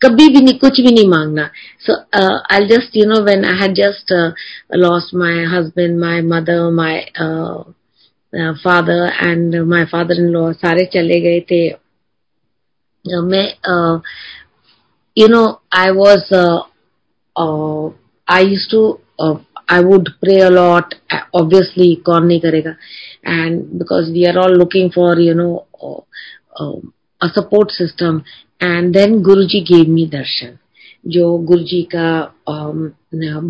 कभी भी नहीं, कुछ भी नहीं मांगना। So I just you know when I had just lost my husband my mother my father and my father in law सारे चले गए थे। मैं you know I was I used to I would pray a lot obviously कौन नहीं करेगा। And because we are all looking for you know a support system. Then Guru ji gave मी दर्शन जो गुरु जी का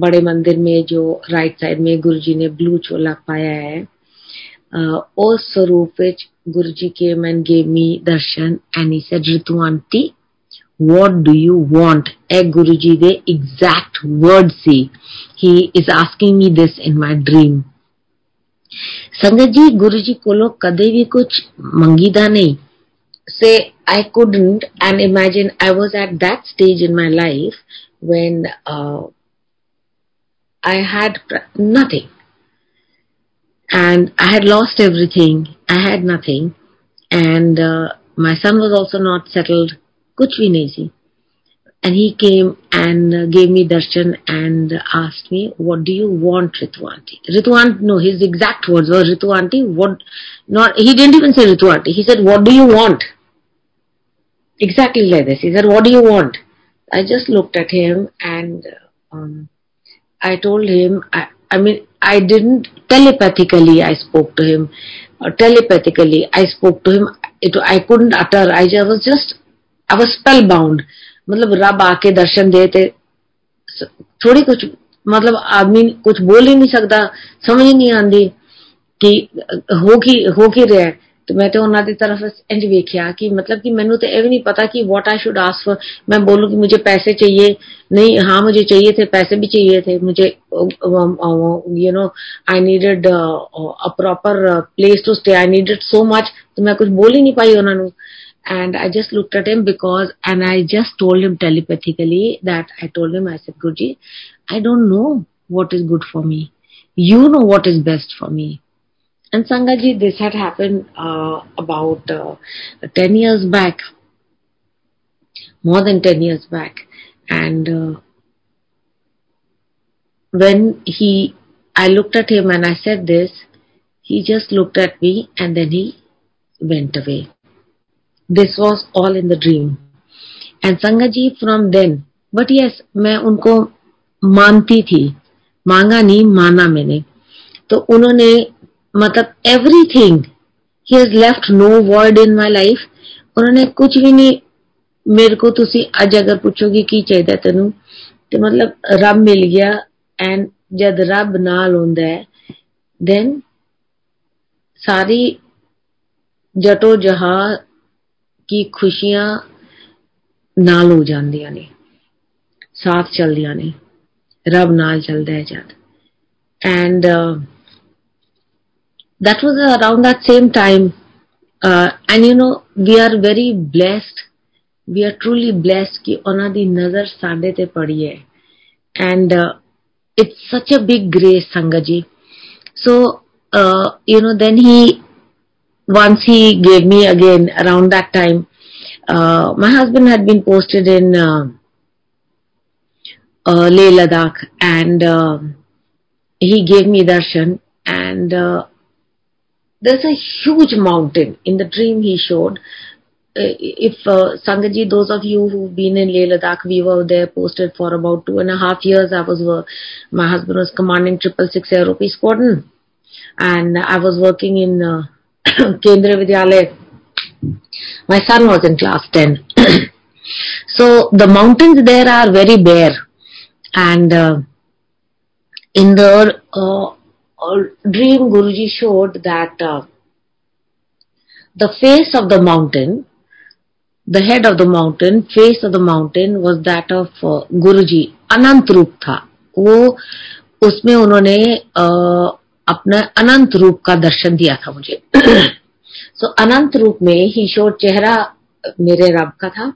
बड़े मंदिर में जो राइट साइड में गुरु जी ने ब्लू चोला पाया है उस स्वरूप गुरु जी के man gave me darshan and he said Ritu aunty what do you want ए गुरु जी दे exact word C he is asking me this in my dream sangat ji Guru जी कोलो कदे भी कुछ मंगीदा नहीं say I couldn't and imagine I was at that stage in my life when uh, I had nothing and I had lost everything. I had nothing and uh, my son was also not settled. Kuch bhi nahi. And he came and uh, gave me darshan and asked me, what do you want, Ritu auntie? No, his exact words were, Ritu auntie, what, not, he didn't even say Ritu auntie. He said, what do you want? Exactly like this. He said, what do you want? I just looked at him and um, I told him, I, I mean, I didn't telepathically, I spoke to him. Uh, telepathically, I spoke to him. It, I couldn't utter. I just was just, I was spellbound. मतलब रब आके दर्शन दे ते थोड़ी कुछ मतलब आदमी कुछ बोल ही नहीं सकता समझ ही नहीं आती कि हो की हो की रहा है ਤੇ ਮੈਂ ਤੇ ਉਹਨਾਂ ਦੀ ਤਰਫ ਇੰਜ ਵੇਖਿਆ ਕਿ ਮਤਲਬ ਕਿ ਮੈਨੂੰ ਤੇ ਇਹ ਵੀ ਨਹੀਂ ਪਤਾ ਕਿ what I should ask for मैं बोलूँ कि मुझे पैसे चाहिए नहीं हाँ मुझे चाहिए थे पैसे भी चाहिए थे मुझे you know I needed a proper place to stay I needed so much तो मैं कुछ बोल ही नहीं पाई ਉਹਨਾਂ ਨੂੰ and I just looked at him because, and I just told him telepathically that I told him, I said, Guruji, I don't know what is good for me. You know what is best for me. And Sangaji, this had happened uh, about uh, 10 years back, more than 10 years back. And uh, when he, I looked at him and I said this, he just looked at me and then he went away. This was all in the dream. And Sangaji from then, but yes, मैं उनको मानती थी मांगा नहीं माना मैंने तो उन्होंने मतलब everything he has left no word in my life उन्होंने कुछ भी नहीं मेरे को तुसी ਅੱਜ ਅਗਰ ਪੁੱਛੋਗੇ ਕੀ ਚਾਹੀਦਾ ਤੈਨੂੰ ਤੇ ਮਤਲਬ ਰੱਬ ਮਿਲ ਗਿਆ ਐਂਡ ਜਦ ਰੱਬ ਨਾਲ ਹੁੰਦਾ ਹੈ ਦੈਨ ਸਾਰੀ ਜਟੋ ਜਹਾ ਕੀ ਖੁਸ਼ੀਆਂ ਨਾਲ ਹੋ ਜਾਂਦੀਆਂ ਨੇ ਸਾਥ ਚਲਦੀਆਂ ਨੇ ਰੱਬ ਨਾਲ ਚੱਲਦਾ ਹੈ ਜਦ and that was around that same time. Uh, and you know, we are very blessed. We are truly blessed ki ona di nazar sade te padi hai. And uh, it's such a big grace, Sangaji. So, uh, you know, then he, once he gave me again around that time, uh, my husband had been posted in uh, uh, Leh Ladakh and he gave me darshan and there's a huge mountain in the dream he showed uh, if uh, Sangaji, those of you who've been in Leh Ladakh, we were there posted for about two and a half years. I was, uh, my husband was commanding triple six aeroplane squadron, and I was working in uh, Kendra Vidyalaya. My son was in class ten, so the mountains there are very bare, and uh, in the uh, dream, Guruji showed that. Uh, the face of the mountain the head of the mountain, face of the mountain was that of uh, Guruji. अनंत रूप था वो उसमें उन्होंने uh, अपना अनंत रूप का दर्शन दिया था मुझे सो so, अनंत रूप में ही शोर चेहरा मेरे रब का था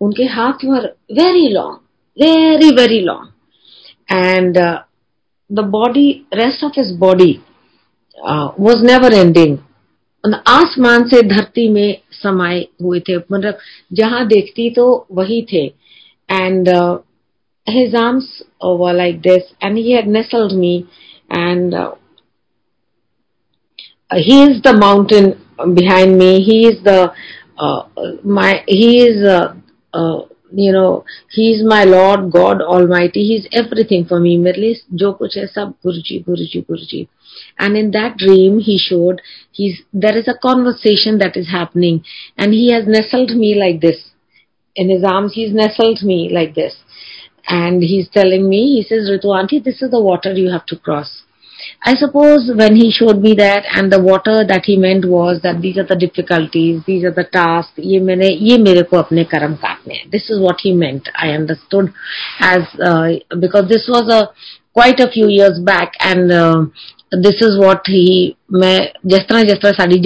उनके हाथ were very long very very long and the body rest of his body was never ending आसमान से धरती में समाये हुए थे मतलब जहाँ देखती तो वही थे and his arms were like this and he had nestled me and uh, he is the mountain behind me he is the uh, my he is uh, uh, you know he is my lord god almighty he is everything for me मेरे लिए जो कुछ है सब गुरुजी गुरुजी गुरुजी and in that dream he showed he's there is a conversation that is happening and he has nestled me like this in his arms he's nestled me like this and he's telling me he says ritu auntie this is the water you have to cross I suppose when he showed me that and the water that he meant was that these are the difficulties, these are the tasks, ये मैंने ये मेरे को अपने कर्म This is what he meant. I understood as uh, because this was a quite a few years back and uh, this is what he मैं जिस तरह जिस तरह सारी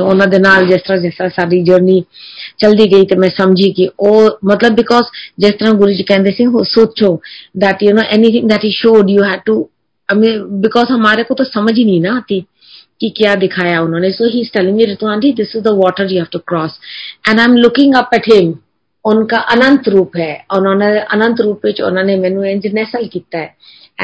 ਉਹਨਾਂ ਦੇ ਨਾਲ ਜਿਸ ਤਰ੍ਹਾਂ ਜਿਸ ਤਰ੍ਹਾਂ ਸਾਡੀ ਜਰਨੀ ਚਲਦੀ ਗਈ ਤੇ ਮੈਂ ਸਮਝੀ ਕਿ ਉਹ ਮਤਲਬ ਬਿਕੋਜ਼ ਜਿਸ ਤਰ੍ਹਾਂ ਗੁਰੂ ਜੀ ਕਹਿੰਦੇ ਸੀ ਉਹ ਸੋਚੋ that you know anything that he showed you had to I mean because हमारे को तो समझ ही नहीं ना आती कि क्या दिखाया उन्होंने so he's telling me Ritu auntie this is the water you have to cross and I'm looking up at him उनका अनंत रूप है उन्होंने अनंत रूप ਵਿੱਚ ਉਹਨਾਂ ਨੇ ਮੈਨੂੰ ਇੰਜ ਨੈਸਲ ਕੀਤਾ ਹੈ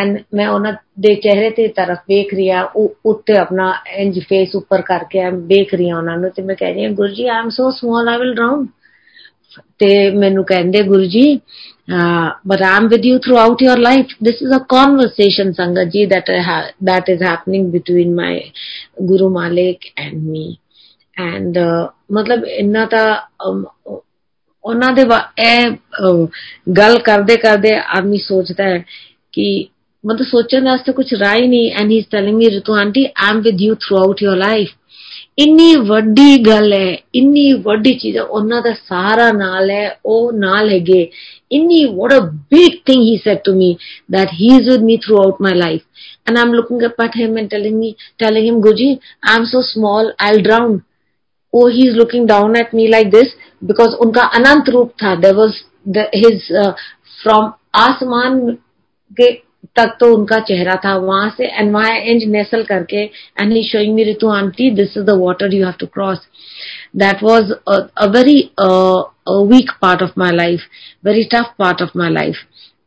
ਐਂਡ ਮੈਂ ਉਹਨਾਂ ਦੇ ਚਿਹਰੇ ਤੇ ਤਰਫ ਵੇਖ ਰਹੀ ਆ ਉੱਤੇ ਆਪਣਾ ਇੰਜ ਫੇਸ ਉੱਪਰ ਕਰਕੇ ਵੇਖ ਰਹੀ ਆ ਉਹਨਾਂ ਨੂੰ ਤੇ ਮੈਂ ਕਹਿ ਰਹੀ ਆ Guru ji I am so small I will drown ਤੇ ਮੈਨੂੰ ਕਹਿੰਦੇ Guru ji but I'm with you throughout your life. This is a conversation, Sangaji, that that is happening between my Guru Malik and me. And uh, ਮਤਲਬ ਇੰਨਾ ਤਾਂ ਉਹਨਾਂ ਦੇ ਇਹ ਗੱਲ ਕਰਦੇ ਕਰਦੇ ਆਦਮੀ ਸੋਚਦਾ ਹੈ ਕਿ मतलब सोचने वास्ते कुछ राह ही नहीं and he is telling me Ritu auntie I am with you throughout your life ਇੰਨੀ ਵੱਡੀ ਗੱਲ ਹੈ ਇੰਨੀ ਵੱਡੀ ਚੀਜ਼ ਹੈ ਉਹਨਾਂ ਦਾ ਸਾਰਾ ਨਾਲ ਹੈ ਉਹ ਨਾਲ ਹੈਗੇ ਇੰਨੀ what a big thing he said to me that he is with me throughout my life and i'm looking up at him and telling me telling him guji i'm so small i'll drown oh he's looking down at me like this because unka anant roop tha there was the, his uh, from आसमान के तक तो उनका चेहरा था वहां से and वहां इंज नेसल करके and he showing me Ritu auntie this is the water you have to cross that was a very weak part of my life very tough part of my life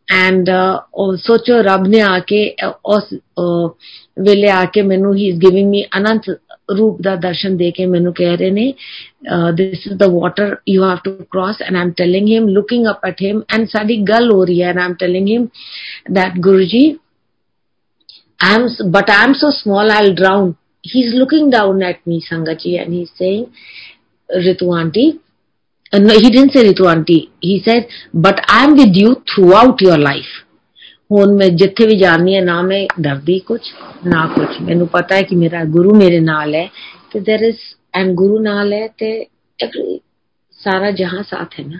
and सोचो रब ने आके उस ਵੇਲੇ ਆ ਕੇ ਮੈਨੂੰ ਹੀ ਇਜ਼ ਗਿਵਿੰਗ ਮੀ ਅਨੰਤ ਰੂਪ ਦਾ ਦਰਸ਼ਨ ਦੇ ਕੇ ਮੈਨੂੰ ਕਹਿ ਰਹੇ ਨੇ This is the water you have to cross and am telling him looking up at him and ਸਾਡੀ ਗੱਲ ਹੋ ਰਹੀ ਹੈ and am telling him that Guruji, I'm, but I'm so small, I'll drown. He's looking down at me, Sangaji, and he's saying, Ritu auntie, uh, no, he didn't say Ritu auntie. He said, but I'm with you throughout your life. ਹੁਣ ਮੈਂ ਜਿੱਥੇ ਵੀ ਜਾਂਦੀ ਹਾਂ ਨਾ ਮੈਂ ਡਰਦੀ ਕੁਝ ਨਾ ਕੁਝ ਮੈਨੂੰ ਪਤਾ ਹੈ ਕਿ ਮੇਰਾ ਗੁਰੂ ਮੇਰੇ ਨਾਲ ਹੈ ਤੇ देयर इज एंड गुरु नाल है ते सारा जहां साथ है ना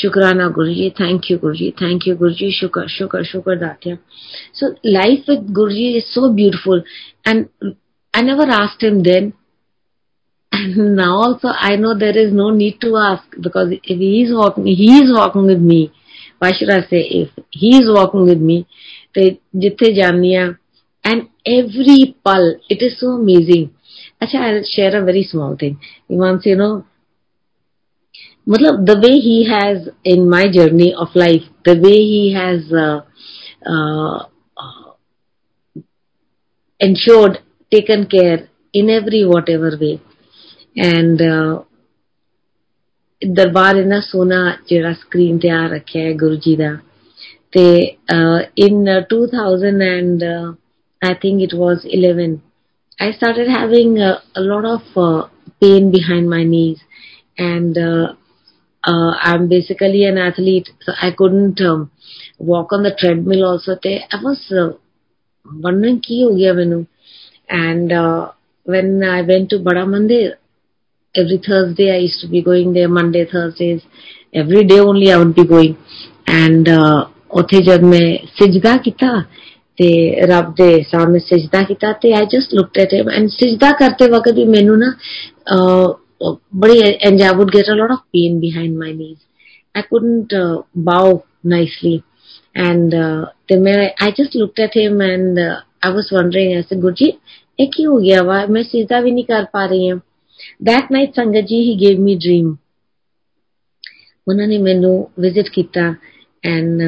शुक्राना गुरु ji thank you Guru ji thank you Guru ji शुक्र शुक्र शुक्र दात्या so life with Guru ji is so beautiful and I never asked him then and now also I know there is no need to ask because if he is walking, he is walking with me. Why should I say if he is walking with me? ਤੇ ਜਿੱਥੇ ਜਾਂਦੀ ਆ and every pal, it is so amazing. Acha, I'll share a very small thing. Imams, you know, matlab, the way he has in my journey of life, the way he has uh, uh, uh ensured, taken care in every whatever way. And uh, ਦਰਬਾਰ ਇਹਨਾਂ ਸੋਨਾ ਜਿਹੜਾ screen ਤੇ ਆ ਰੱਖਿਆ ਹੈ ਗੁਰੂ ਜੀ ਦਾ ਤੇ in 2000 and I think it was 11 I started having a, a lot of uh, pain behind my knees, and uh, uh, I'm basically an athlete, so I couldn't um, walk on the treadmill. Also, there I was uh, wondering, "Ki ho menu?" And uh, when I went to Bada Mandir, every Thursday I used to be going there. Monday, Thursdays, every day only I would be going, and. Uh, उथे जब मैं सिजदा ਤੇ ਰੱਬ ਦੇ ਸਾਹਮਣੇ ਸਜਦਾ ਕੀਤਾ ਤੇ I just looked at him and ਸਜਦਾ ਕਰਤੇ ਵਕਤ ਵੀ ਮੈਨੂੰ ਨਾ ਬੜੀ and I would get a lot of pain behind my knees I couldn't uh, bow nicely. And uh, ਤੇ ਮੈਂ I just looked at him and uh, I was wondering, I said, Guruji, ਇਹ ਕੀ ਹੋ ਗਿਆ ਵਾ ਮੈਂ ਸਿੱਧਾ ਵੀ ਨਹੀਂ ਕਰ ਪਾ ਰਹੀ ਹਾਂ that night ਸੰਗਤ ਜੀ he gave me dream ਉਹਨਾਂ ਨੇ ਮੈਨੂੰ ਵਿਜ਼ਿਟ ਕੀਤਾ ਐਂਡ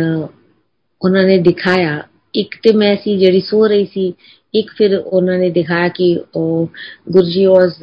ਉਹਨਾਂ ਨੇ ਦਿਖਾਇਆ ਇੱਕ ਤੇ ਮੈਂ ਸੀ ਜਿਹੜੀ ਸੋ ਰਹੀ ਸੀ ਇੱਕ ਫਿਰ ਉਹਨਾਂ ਨੇ ਦਿਖਾਇਆ ਕਿ ਉਹ ਗੁਰਜੀ ਵਾਸ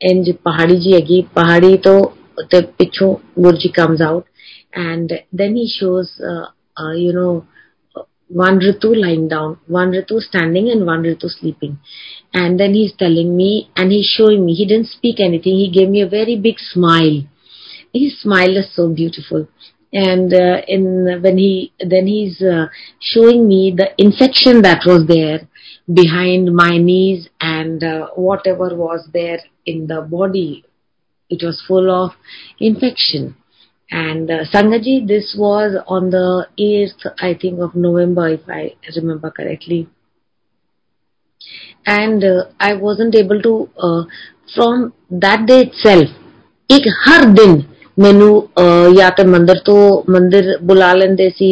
ਇੰਜ ਪਹਾੜੀ ਜੀ ਹੈਗੀ ਪਹਾੜੀ ਤੋਂ ਤੇ ਪਿੱਛੋਂ Guruji comes out and then he shows you know one Ritu lying down, one Ritu standing and one Ritu sleeping. And then he's telling me and he's showing me, he didn't speak anything, he gave me a very big smile. His smile is so beautiful. and uh, in when he then he's uh, showing me the infection that was there behind my knees and uh, whatever was there in the body. It was full of infection. And uh, sangaji this was on the 8th i think of november if i remember correctly. And uh, i wasn't able to uh, from that day itself ek har din ਮੈਨੂੰ ਜਾਂ ਤੇ ਮੰਦਰ ਤੋਂ ਮੰਦਰ ਬੁਲਾ ਲੈਂਦੇ ਸੀ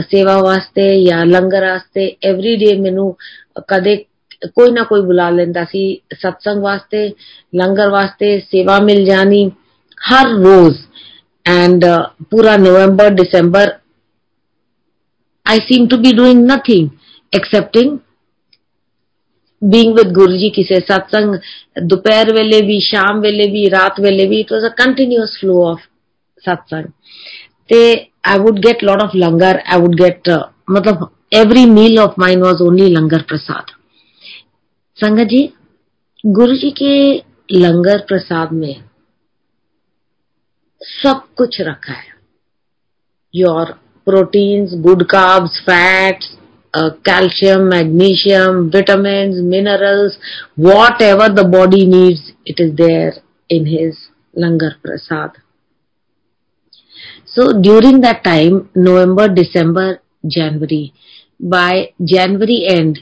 ਸੇਵਾ ਵਾਸਤੇ ਜਾਂ ਲੰਗਰ ਵਾਸਤੇ ਐਵਰੀ ਡੇ ਮੈਨੂੰ ਕਦੇ ਕੋਈ ਨਾ ਕੋਈ ਬੁਲਾ ਲੈਂਦਾ ਸੀ ਸਤਸੰਗ ਵਾਸਤੇ ਲੰਗਰ ਵਾਸਤੇ ਸੇਵਾ ਮਿਲ ਜਾਣੀ ਹਰ ਰੋਜ਼ and uh, pura November, December, I seem to be doing nothing excepting being with Guru ji किसे सत्संग दोपहर वेले भी शाम वेले भी रात वेले भी it was a continuous flow of satsang I would get lot of langar I would get मतलब every meal of mine was only langar prasad sangat ji Guru जी के लंगर प्रसाद में सब कुछ रखा है your proteins good carbs fats calcium, magnesium, vitamins, minerals, whatever the body needs, it is there in his Langar Prasad. So during that time, November, December, January, by January end,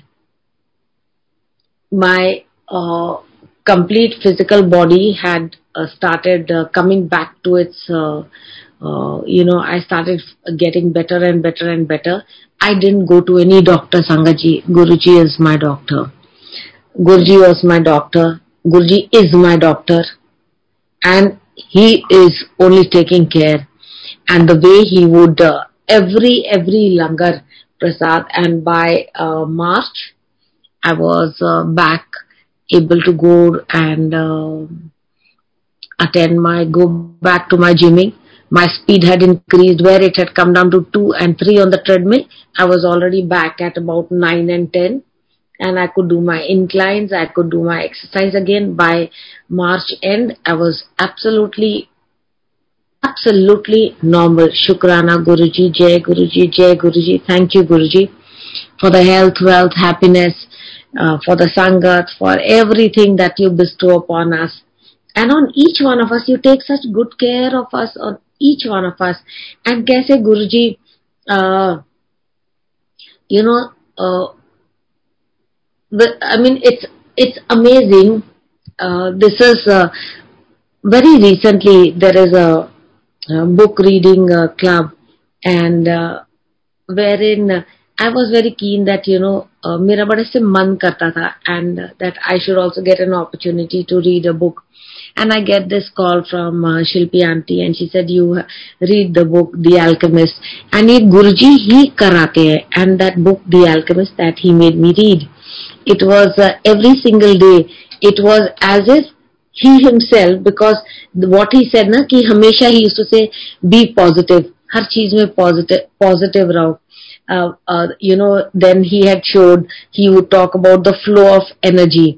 my uh, complete physical body had uh, started uh, coming back to its uh, you know i started getting better and better and better. I didn't go to any doctor sangaji. Guruji is my doctor. Guruji was my doctor. Guruji is my doctor. And he is only taking care. And the way he would every every langar prasad and by march i was back able to go and uh, attend my go back to my gymming my speed had increased. Where it had come down to 2 and 3 on the treadmill. I was already back at about 9 and 10 and i could do my inclines. I could do my exercise again by march end. I was absolutely absolutely normal. Shukrana guruji. Jai guruji. Jai guruji. Thank you guruji for the health wealth happiness uh, for the sangat, for everything that you bestow upon us. And on each one of us, you take such good care of us, on each one of us. And kaise Guruji, uh, you know, uh, I mean, it's, it's amazing. Uh, this is, uh, very recently, there is a, a book reading uh, club and, uh, wherein I was very keen that, you know, uh, मेरा बड़े से मन करता था and uh, that I should also get an opportunity to read a book. And I get this call from uh, Shilpi auntie and she said, you read the book, The Alchemist. And ये गुरुजी ही कराते हैं and that book, The Alchemist, that he made me read. it was uh, every single day it was as if he himself because what he said na ki hamesha he used to say be positive har cheez mein positive positive raho uh, uh, you know then he had showed he would talk about the flow of energy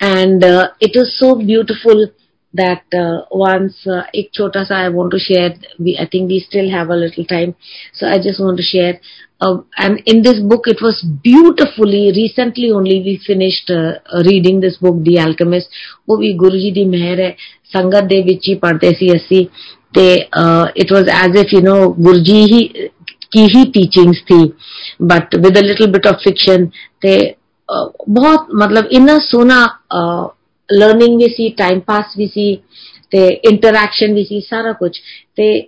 and uh, it is so beautiful that uh, once uh, ek chota sa I want to share. We, I think we still have a little time, so I just want to share. Uh, and in this book, it was beautifully. Recently, only we finished uh, reading this book, The Alchemist. वो भी गुरुजी दी मेहर है संगत दे विची परदेसी अस्सी ते it was as if you know ki hi teachings thi, but with a little bit of fiction. Of बहुत मतलब इन सोना ਲਰਨਿੰਗ ਵੀ ਸੀ ਟਾਈਮ ਪਾਸ ਵੀ ਸੀ ਤੇ ਇੰਟਰੈਕਸ਼ਨ ਵੀ ਸੀ ਸਾਰਾ ਕੁਝ ਤੇ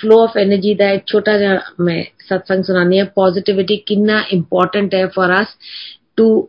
ਫਲੋ ਆਫ એનર્ਜੀ ਦਾ ਇੱਕ ਛੋਟਾ ਜਿਹਾ ਮੈਂ satsang ਸੁਣਾਨੀ ਹੈ ਪੋਜ਼ਿਟਿਵਿਟੀ ਕਿੰਨਾ ਇੰਪੋਰਟੈਂਟ ਹੈ for us to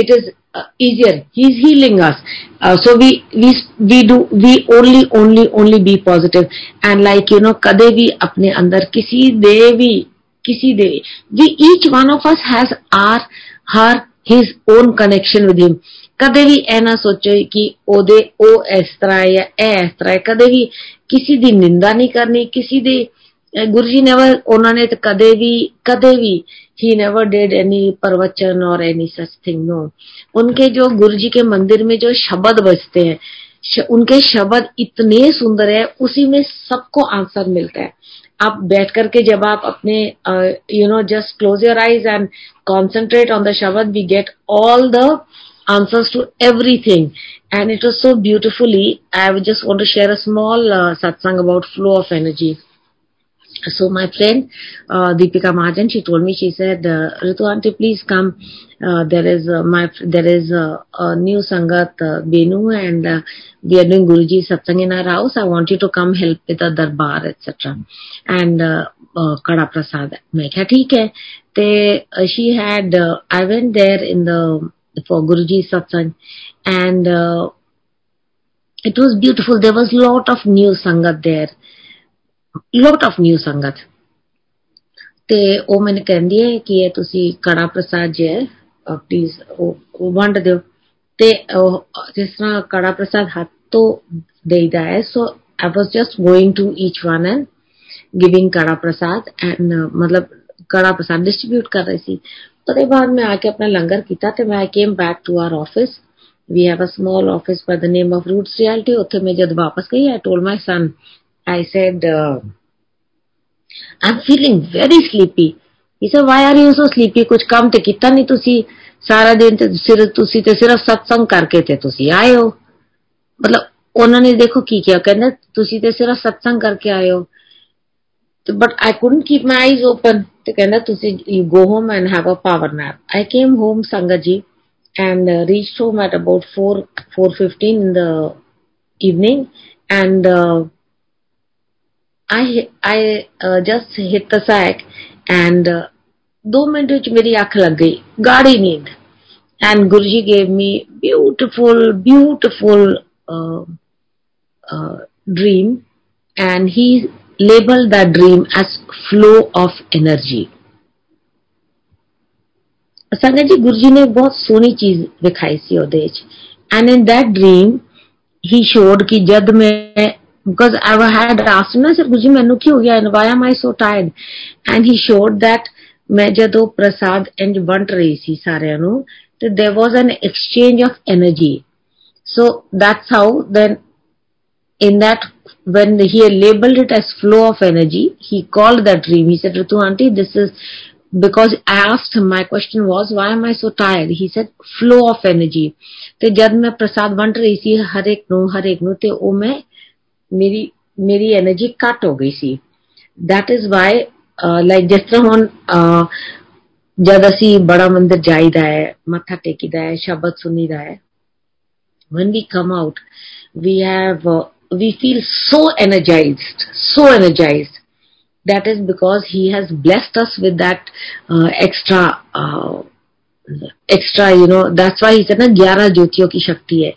it is uh, easier he's healing us uh, so we we we do we only only only be positive and like you know kade bhi apne andar kisi devi kisi devi we each one of us has our her his own connection with him ਕਦੇ ਵੀ ਇਹ ਨਾ ਸੋਚੋ ਕਿ ਉਹਦੇ ਉਹ ਇਸ ਤਰ੍ਹਾਂ ਹੈ ਇਹ ਇਸ ਤਰ੍ਹਾਂ ਹੈ ਕਦੇ ਵੀ ਕਿਸੇ ਦੀ ਨਿੰਦਾ ਨਹੀਂ ਕਰਨੀ ਕਿਸੇ ਦੀ गुरु जी नेवर उन्होंने तो कदे भी कदे भी ही नेवर डिड एनी प्रवचन और एनी सच थिंग नो उनके जो गुरु जी के मंदिर में जो शब्द बजते हैं उनके शब्द इतने सुंदर है उसी में सबको आंसर मिलता है आप बैठ करके जब आप अपने you know just close your eyes and concentrate on the शब्द we get all the answers to everything and it was so beautifully i just want to share a small uh, satsang about flow of energy so my friend uh, Deepika Mahajan, she told me, she said, uh, Ritu auntie, please come. Uh, there is uh, my there is uh, a new sangat uh, Benu, and uh, we are doing Guruji satsang in our house. I want you to come help with the darbar, etc. And uh, uh, Kada Prasad. मैं क्या ठीक है. They uh, she had uh, I went there in the for Guruji satsang, and uh, it was beautiful. There was lot of new sangat there, lot of new sangat. ਤੇ ਉਹ ਮੈਨੂੰ ਕਹਿੰਦੀ ਹੈ ਕਿ ਇਹ ਤੁਸੀਂ ਕੜਾ ਪ੍ਰਸਾਦ ਜੇ ਹੈ ਪਲੀਜ਼ ਉਹ ਵੰਡ ਦਿਓ ਤੇ ਜਿਸ ਤਰ੍ਹਾਂ ਕੜਾ ਪ੍ਰਸਾਦ ਹੱਥ ਤੋਂ ਦੇਈਦਾ ਹੈ ਸੋ I was just going to each one and giving kada prasad and uh, मतलब कड़ा प्रसाद डिस्ट्रीब्यूट कर रही थी ਉਹਦੇ ਬਾਅਦ ਮੈਂ ਆ ਕੇ ਆਪਣਾ ਲੰਗਰ ਕੀਤਾ ਤੇ ਮੈਂ came back to our office we have a small office by the name of Roots Realty. ਉੱਥੇ ਮੈਂ ਜਦ ਵਾਪਸ ਗਈ I told my son, I said, uh, I'm feeling very sleepy. He said, why are you so sleepy? ਕੁਝ ਕੰਮ ਤੇ ਕੀਤਾ ਨਹੀਂ ਤੁਸੀਂ ਸਾਰਾ ਦਿਨ ਤੇ ਸਿਰਫ ਤੁਸੀਂ ਤੇ ਸਿਰਫ ਸਤਸੰਗ ਕਰਕੇ ਤੇ ਤੁਸੀਂ ਆਏ ਹੋ ਮਤਲਬ ਉਹਨਾਂ ਨੇ ਦੇਖੋ ਕੀ ਕਿਹਾ ਕਹਿੰਦੇ ਤੁਸੀਂ ਤੇ ਸਿਰਫ ਸਤਸੰਗ ਕਰਕੇ ਆਏ ਹੋ but I couldn't keep my eyes open. ਤੇ ਕਹਿੰਦਾ ਤੁਸੀਂ you go home and have a power nap. I came home Sangaji and uh, reached home at about 4 4:15 in the evening and uh, I I uh, just hit the sack and uh, दो minute विच मेरी अख लग गई। गाढ़ी नींद। And Guruji gave me beautiful beautiful dream and he label the dream as flow of energy sangat ji Guruji ने बहुत सोहनी चीज़ दिखाई सी and in that dream he showed कि जब मैं showed ਕਿ ਜਦ ਮੈਂ because I had asked him, sir, Guruji, ਮੈਨੂੰ ਕੀ ਹੋ ਗਿਆ and why am I so tired? And he showed that ਮੈਂ ਜਦੋਂ ਪ੍ਰਸਾਦ ਇੰਜ ਵੰਡ ਰਹੀ ਸੀ ਸਾਰਿਆਂ ਨੂੰ ਤੇ there was an exchange of energy. So that's how then in that when he labeled it as flow of energy, he called that dream. He said, Ritu auntie, this is because I asked him, my question was, why am I so tired? He said, flow of energy. ਤੇ ਜਦ ਮੈਂ ਪ੍ਰਸਾਦ ਵੰਡ ਰਹੀ ਸੀ ਹਰ ਇੱਕ ਨੂੰ ਹਰ ਇੱਕ ਨੂੰ ਤੇ ਉਹ ਮੈਂ मेरी मेरी एनर्जी कट हो गई सी दैट इज़ वाई लाइक जिस तरह हम जब ਅਸੀਂ बड़ा मंदिर ਜਾਈਦਾ है मथा ਟੇਕੀਦਾ है शब्द ਸੁਣੀਦਾ है when we come out we have uh, we feel so energized so energized that is because he has blessed us with that uh, extra uh, extra you know that's why he said na 11 jyotiyon ki shakti hai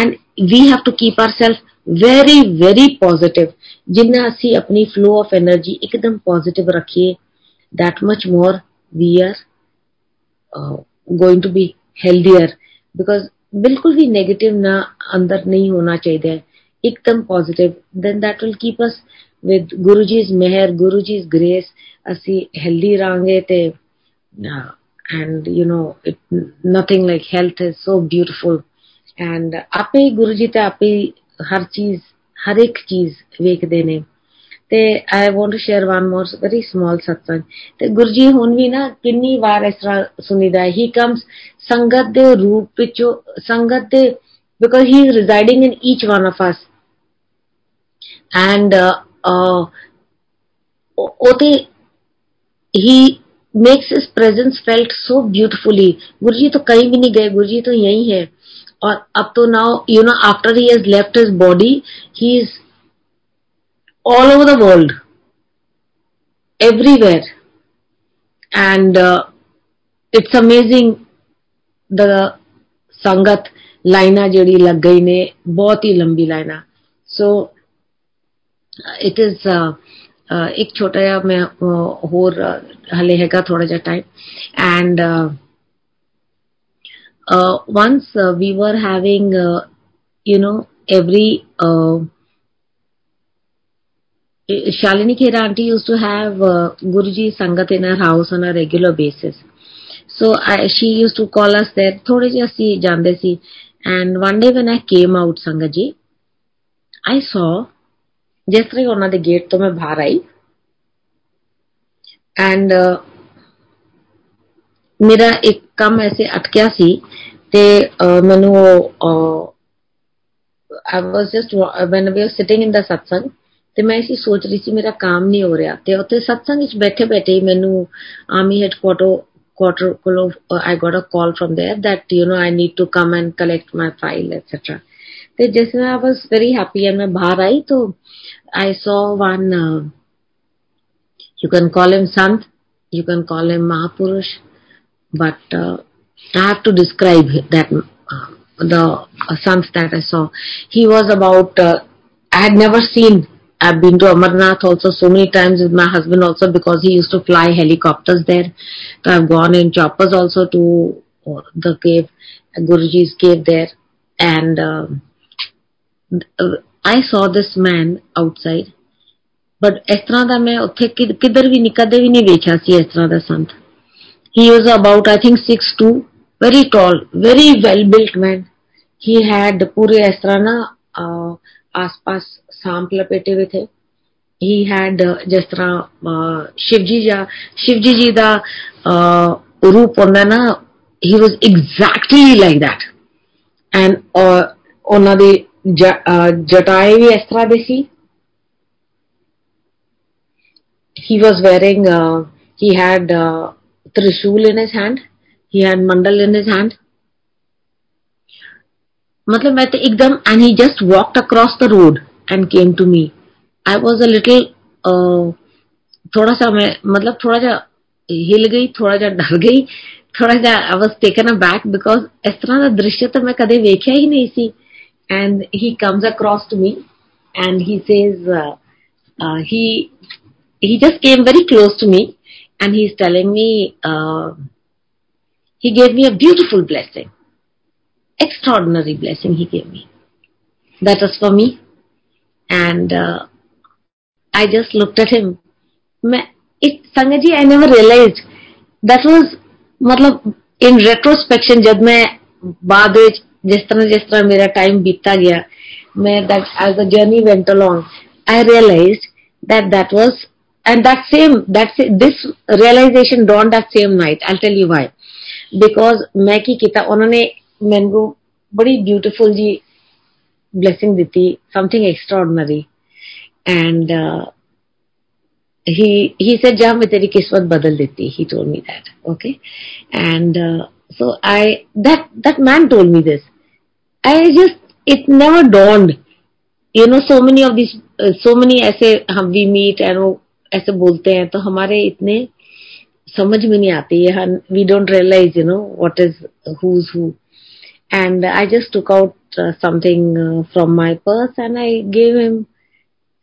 and we have to keep ourselves very very positive जिन्ना असी अपनी flow of energy एकदम positive रखिए that much more we are going to be healthier because बिल्कुल भी negative ना अंदर नहीं होना चाहिए एकदम positive then that will keep us with Guruji's meher guruji's grace. assi healthy rahange te uh, and you know it, nothing like health is so beautiful. And ape guruji te ape ਤੇ ਆਪੇ ਹਰ ਚੀਜ਼ ਹਰ ਇੱਕ ਚੀਜ਼ ਵੇਖਦੇ ਨੇ ਤੇ I want to share one more very small satsang ਤੇ ਗੁਰੂ ਜੀ ਹੁਣ ਵੀ ਨਾ ਕਿੰਨੀ ਵਾਰ ਇਸ ਤਰ੍ਹਾਂ ਸੁਣੀਦਾ ਹੀ ਕਮਸ ਸੰਗਤ ਦੇ ਰੂਪ ਵਿੱਚ ਸੰਗਤ ਦੇ because he is residing in each one of us and uh, uh, ਉਹਤੇ he makes his presence felt so beautifully गुरु जी तो कहीं भी नहीं गए गुरु जी तो यही है और up to now you know after he has left his body he is all over the world everywhere and it's amazing the sangat लाइना जड़ी लग गई ने बहुत ही लंबी लाइना सो इट इज़ एक छोटा जहा मैं होर हले हैगा थोड़ा जा time and uh, once uh, we were having, uh, you know, every uh, Shalini Khera auntie used to have uh, Guruji Sangat in her house on a regular basis. So I, she used to call us there, thode si jande si. And one day when I came out, Sangaji, I saw, just like on the gate, to my bahar And uh, ਮੇਰਾ ਇੱਕ ਕੰਮ ਐਸੇ ਅਟਕਿਆ ਸੀ ਤੇ ਮੈਨੂੰ I was just when we were sitting in the satsang ਤੇ ਮੈਂ ਇਸੀ ਸੋਚ ਰਹੀ ਸੀ ਮੇਰਾ ਕੰਮ ਨਹੀਂ ਹੋ ਰਿਹਾ ਤੇ ਉੱਥੇ ਸਤਸੰਗ ਵਿੱਚ ਬੈਠੇ ਬੈਠੇ ਹੀ ਮੈਨੂੰ ਆਰਮੀ ਹੈਡਕੁਆਟਰ quarter ਕੋਲੋਂ I got a call from there that you know I need to come and collect my file etc. ਤੇ ਜਿਸ में I was very happy and मैं बाहर आई तो I saw one uh, you can call him Sant you can call him Mahapurush but uh, I have to describe that uh, the uh, Sant that I saw he was about uh, I had never seen I've been to Amarnath also so many times with my husband also because he used to fly helicopters there. So I've gone in choppers also to uh, the cave, Guruji's cave there. And uh, I saw this man outside. But ਇਸ ਤਰ੍ਹਾਂ ਦਾ ਮੈਂ ਉੱਥੇ ਕਿੱਧਰ ਵੀ ਨਹੀਂ ਕਦੇ ਵੀ ਨਹੀਂ ਵੇਖਿਆ ਸੀ ਇਸ ਤਰ੍ਹਾਂ ਦਾ ਸੰਤ he was about I think 6'2 very tall very well built man he had ਪੂਰੇ ਇਸ ਤਰ੍ਹਾਂ ਨਾ ਆਸ-ਪਾਸ सांप लपेटे हुए थे ही हैड जिस तरह शिव जी जा शिव जी जी ਦਾ ਰੂਪ ਹੁੰਦਾ ਨਾ ਹੀ was exactly like that and ਉਹਨਾਂ ਦੇ ਜਟਾਏ ਵੀ ਇਸ ਤਰ੍ਹਾਂ ਦੇ ਸੀ he was wearing uh, he had uh, trishul in his hand he had mandal in his hand मतलब मैं तो एकदम and he just walk across the road and came to me I was a little थोड़ा सा मैं मतलब थोड़ा सा हिल गई, थोड़ा सा डर गई, थोड़ा सा I was taken aback because इस तरह का दृश्य तो मैं कदम वेख्या ही नहीं सी। And he comes across to me and he says he just came very close to me and he's telling me, uh, he gave me a beautiful blessing, extraordinary blessing he gave me. That was for me. And uh, I just looked at him. It, Sangaji, I never realized that was, मतलब in retrospection, जब मैं बाद जिस तरह जिस तरह मेरा time बीतता गया मैं that as the journey went along I realize that that and that same that this realization dawned that same night. I'll tell you why. Because मैं Kita, किता उन्होंने very को बड़ी ब्यूटीफुल जी ब्लेसिंग दी थी he he said ja main teri kismat badal deti he told me that. Okay? And uh, so i that that man told me this. I just it never dawned. You know so many of these uh, so many i say uh, we meet and ऐसे बोलते हैं तो हमारे इतने समझ में नहीं आती है। We don't realize you know what is whose who and I just took out something from my purse and I gave him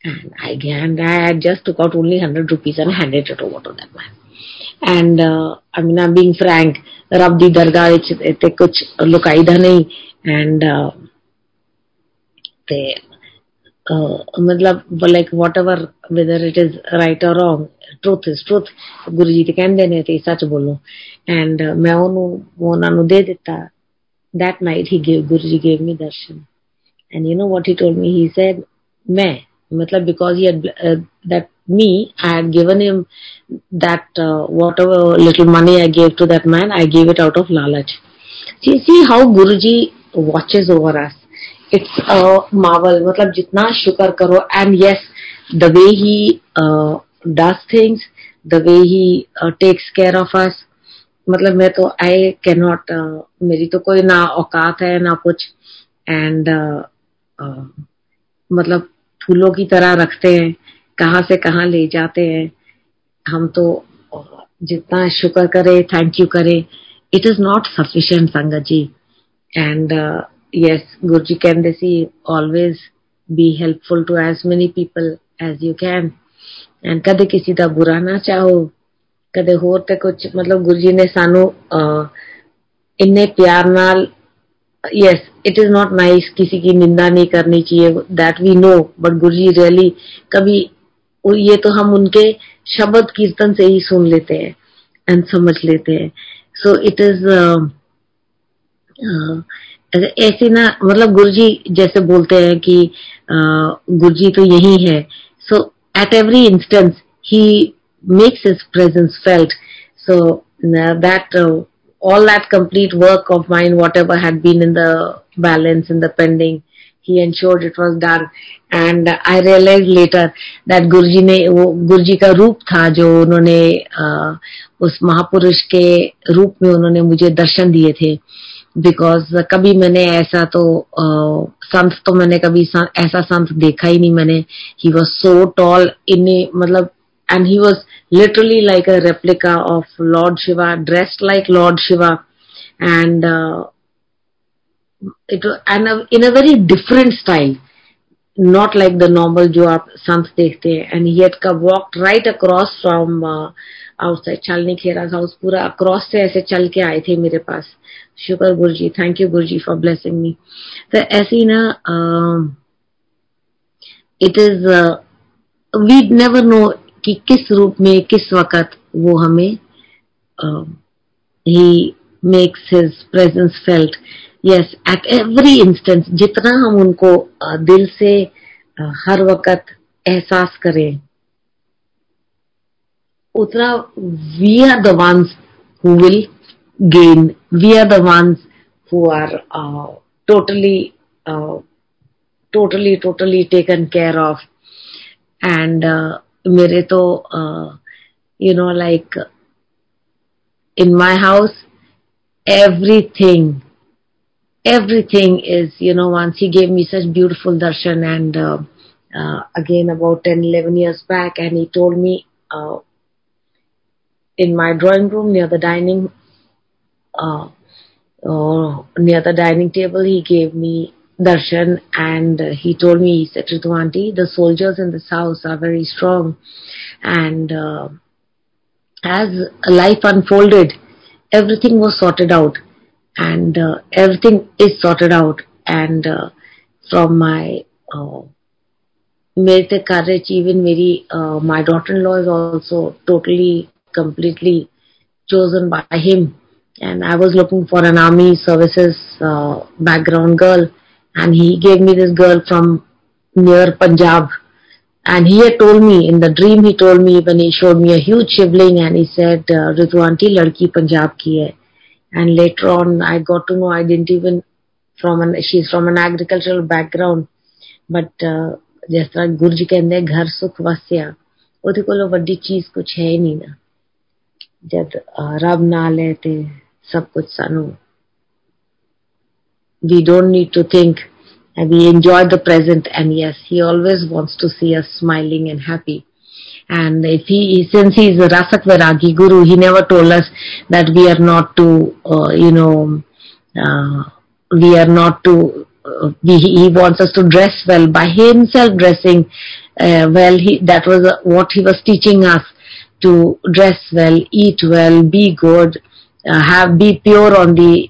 and I and I just took out only hundred rupees and handed it over to that man and I mean I being frank रब दी दरगाह कुछ लुकाईदा नहीं and ਤੇ ਮਤਲਬ like whatever whether it is right or wrong truth is truth Guru ji ਤੇ ਕਹਿੰਦੇ ਨੇ ਤੇ ਸੱਚ ਬੋਲੋ and uh, ਮੈਂ ਉਹਨੂੰ ਉਹਨਾਂ ਨੂੰ ਦੇ ਦਿੱਤਾ that night he gave Guru ji gave me darshan and you know what he told me he said मैं matlab because he had uh, that me I had given him that uh, whatever little money I gave to that man I gave it out of lalach see see how Guruji watches over us Marvel. matlab jitna shukar karo and yes the way he uh, does things the way he uh, takes care of us. मतलब मैं तो I can not मेरी तो कोई ना औकात है ना कुछ. एंड uh, uh, मतलब फूलों की तरह रखते हैं कहाँ से कहाँ ले जाते हैं. हम तो जितना शुक्र करे थैंक यू करे. It is not sufficient sangat ji and yes गुरु जी कहते सी always be helpful to as many people as you can and कदे किसी का बुरा ना चाहो ਕਦੇ ਹੋਰ ਤੇ ਕੁਝ ਮਤਲਬ ਗੁਰੂ ਜੀ ਨੇ ਸਾਨੂੰ ਇੰਨੇ ਪਿਆਰ ਨਾਲ yes it is not nice किसी की निंदा नहीं करनी चाहिए that we know but Guru ji really कभी ये तो हम उनके शब्द कीर्तन से ही सुन लेते हैं एंड समझ लेते हैं सो इट इज ऐसे ना मतलब गुरु जी जैसे बोलते हैं कि गुरु जी तो यही है so at every instance he presence felt. So uh, that uh, all that complete work of mine, whatever had been in the balance in the pending, he ensured it was done. And I realized later that Guruji ने वो गुरुजी का रूप था जो उन्होंने uh, उस महापुरुष के रूप में उन्होंने मुझे दर्शन दिए थे बिकॉज़ कभी मैंने ऐसा तो संत तो मैंने कभी ऐसा संत देखा ही नहीं मैंने। He was so tall in मतलब and he was literally like a replica of lord Shiva dressed like lord Shiva and it and in a very different style not like the normal jo aap sant dekhte hain. And he had walked right across from uh, outside Chalni Khera's house, पूरा across से ऐसे चल के आए थे मेरे पास. शुक्र गुरुजी, thank you Guruji for blessing me. तो ऐसी ना, uh, it is uh, we never know कि किस रूप में किस वक्त वो हमें he makes his presence felt yes at every instance जितना हम उनको दिल से हर वक्त एहसास करें उतना we are the ones who will gain we are the ones who are totally totally taken care of. And uh, मेरे तो you know like in my house everything everything is you know once he gave me such beautiful darshan and uh, uh, again about 10 11 years back and he told me uh, in my drawing room near the dining uh, near the dining table he gave me darshan and he told me, he said, the soldiers in this house are very strong and uh, as life unfolded, everything was sorted out and uh, everything is sorted out. And uh, from my uh, the courage, even very uh, my daughter-in-law is also totally, completely chosen by him. And I was looking for an army services uh, background girl, and he gave me this girl from near Punjab. And he had told me in the dream, he told me when he showed me a huge shivling, and he said, uh, "Ritu ladki Punjab ki hai." And later on I got to know I didn't even, from an, she's from an agricultural background. But uh, ਜਿਸ ਤਰ੍ਹਾਂ ਗੁਰਜ ਕਹਿੰਦੇ ਘਰ ਸੁਖ ਵਸਿਆ ਉਹਦੇ ਕੋਲੋਂ ਵੱਡੀ ਚੀਜ਼ ਕੁਝ ਹੈ ਹੀ ਨਹੀਂ ਨਾ ਜਦ ਰੱਬ ਨਾਲ ਹੈ ਤੇ ਸਭ ਕੁਝ ਸਾਨੂੰ we don't need to think and we enjoy the present and yes he always wants to see us smiling and happy And if he, since he is a Rasakvaragi Guru, he never told us that we are not to, uh, you know, uh, we are not to, uh, he wants us to dress well by himself dressing uh, well. He, that was uh, what he was teaching us to dress well, eat well, be good, uh, have, be pure on the,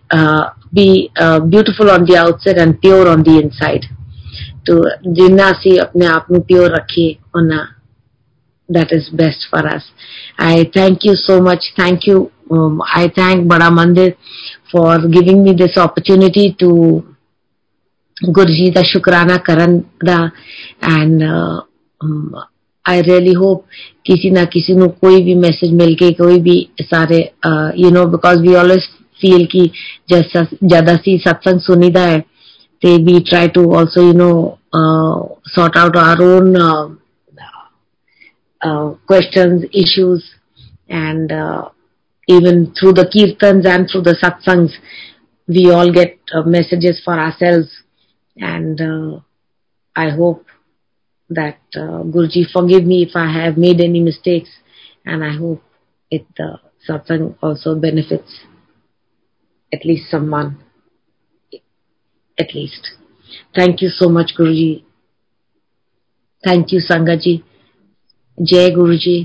be beautiful on the outside and pure on the inside. To जिन्ना असी अपने आप में pure that is best for us. I thank you so much. Thank you. Um, I thank Bada Mandir for giving me this opportunity to Guruji the Shukrana Karanda and uh, um, I really hope किसी ना किसी नु कोई भी message मिलके कोई भी सारे you know because we always feel कि जैसा ज़्यादा सी सत्संग सुनिदा है ते we try to also you know sort out our own questions issues and uh, even through the kirtans and through the satsangs we all get uh, messages for ourselves and uh, i hope that uh, guruji forgive me if i have made any mistakes and i hope it the satsang also benefits at least someone at least. Thank you so much, Guruji. Thank you, Sangaji. जय गुरु जी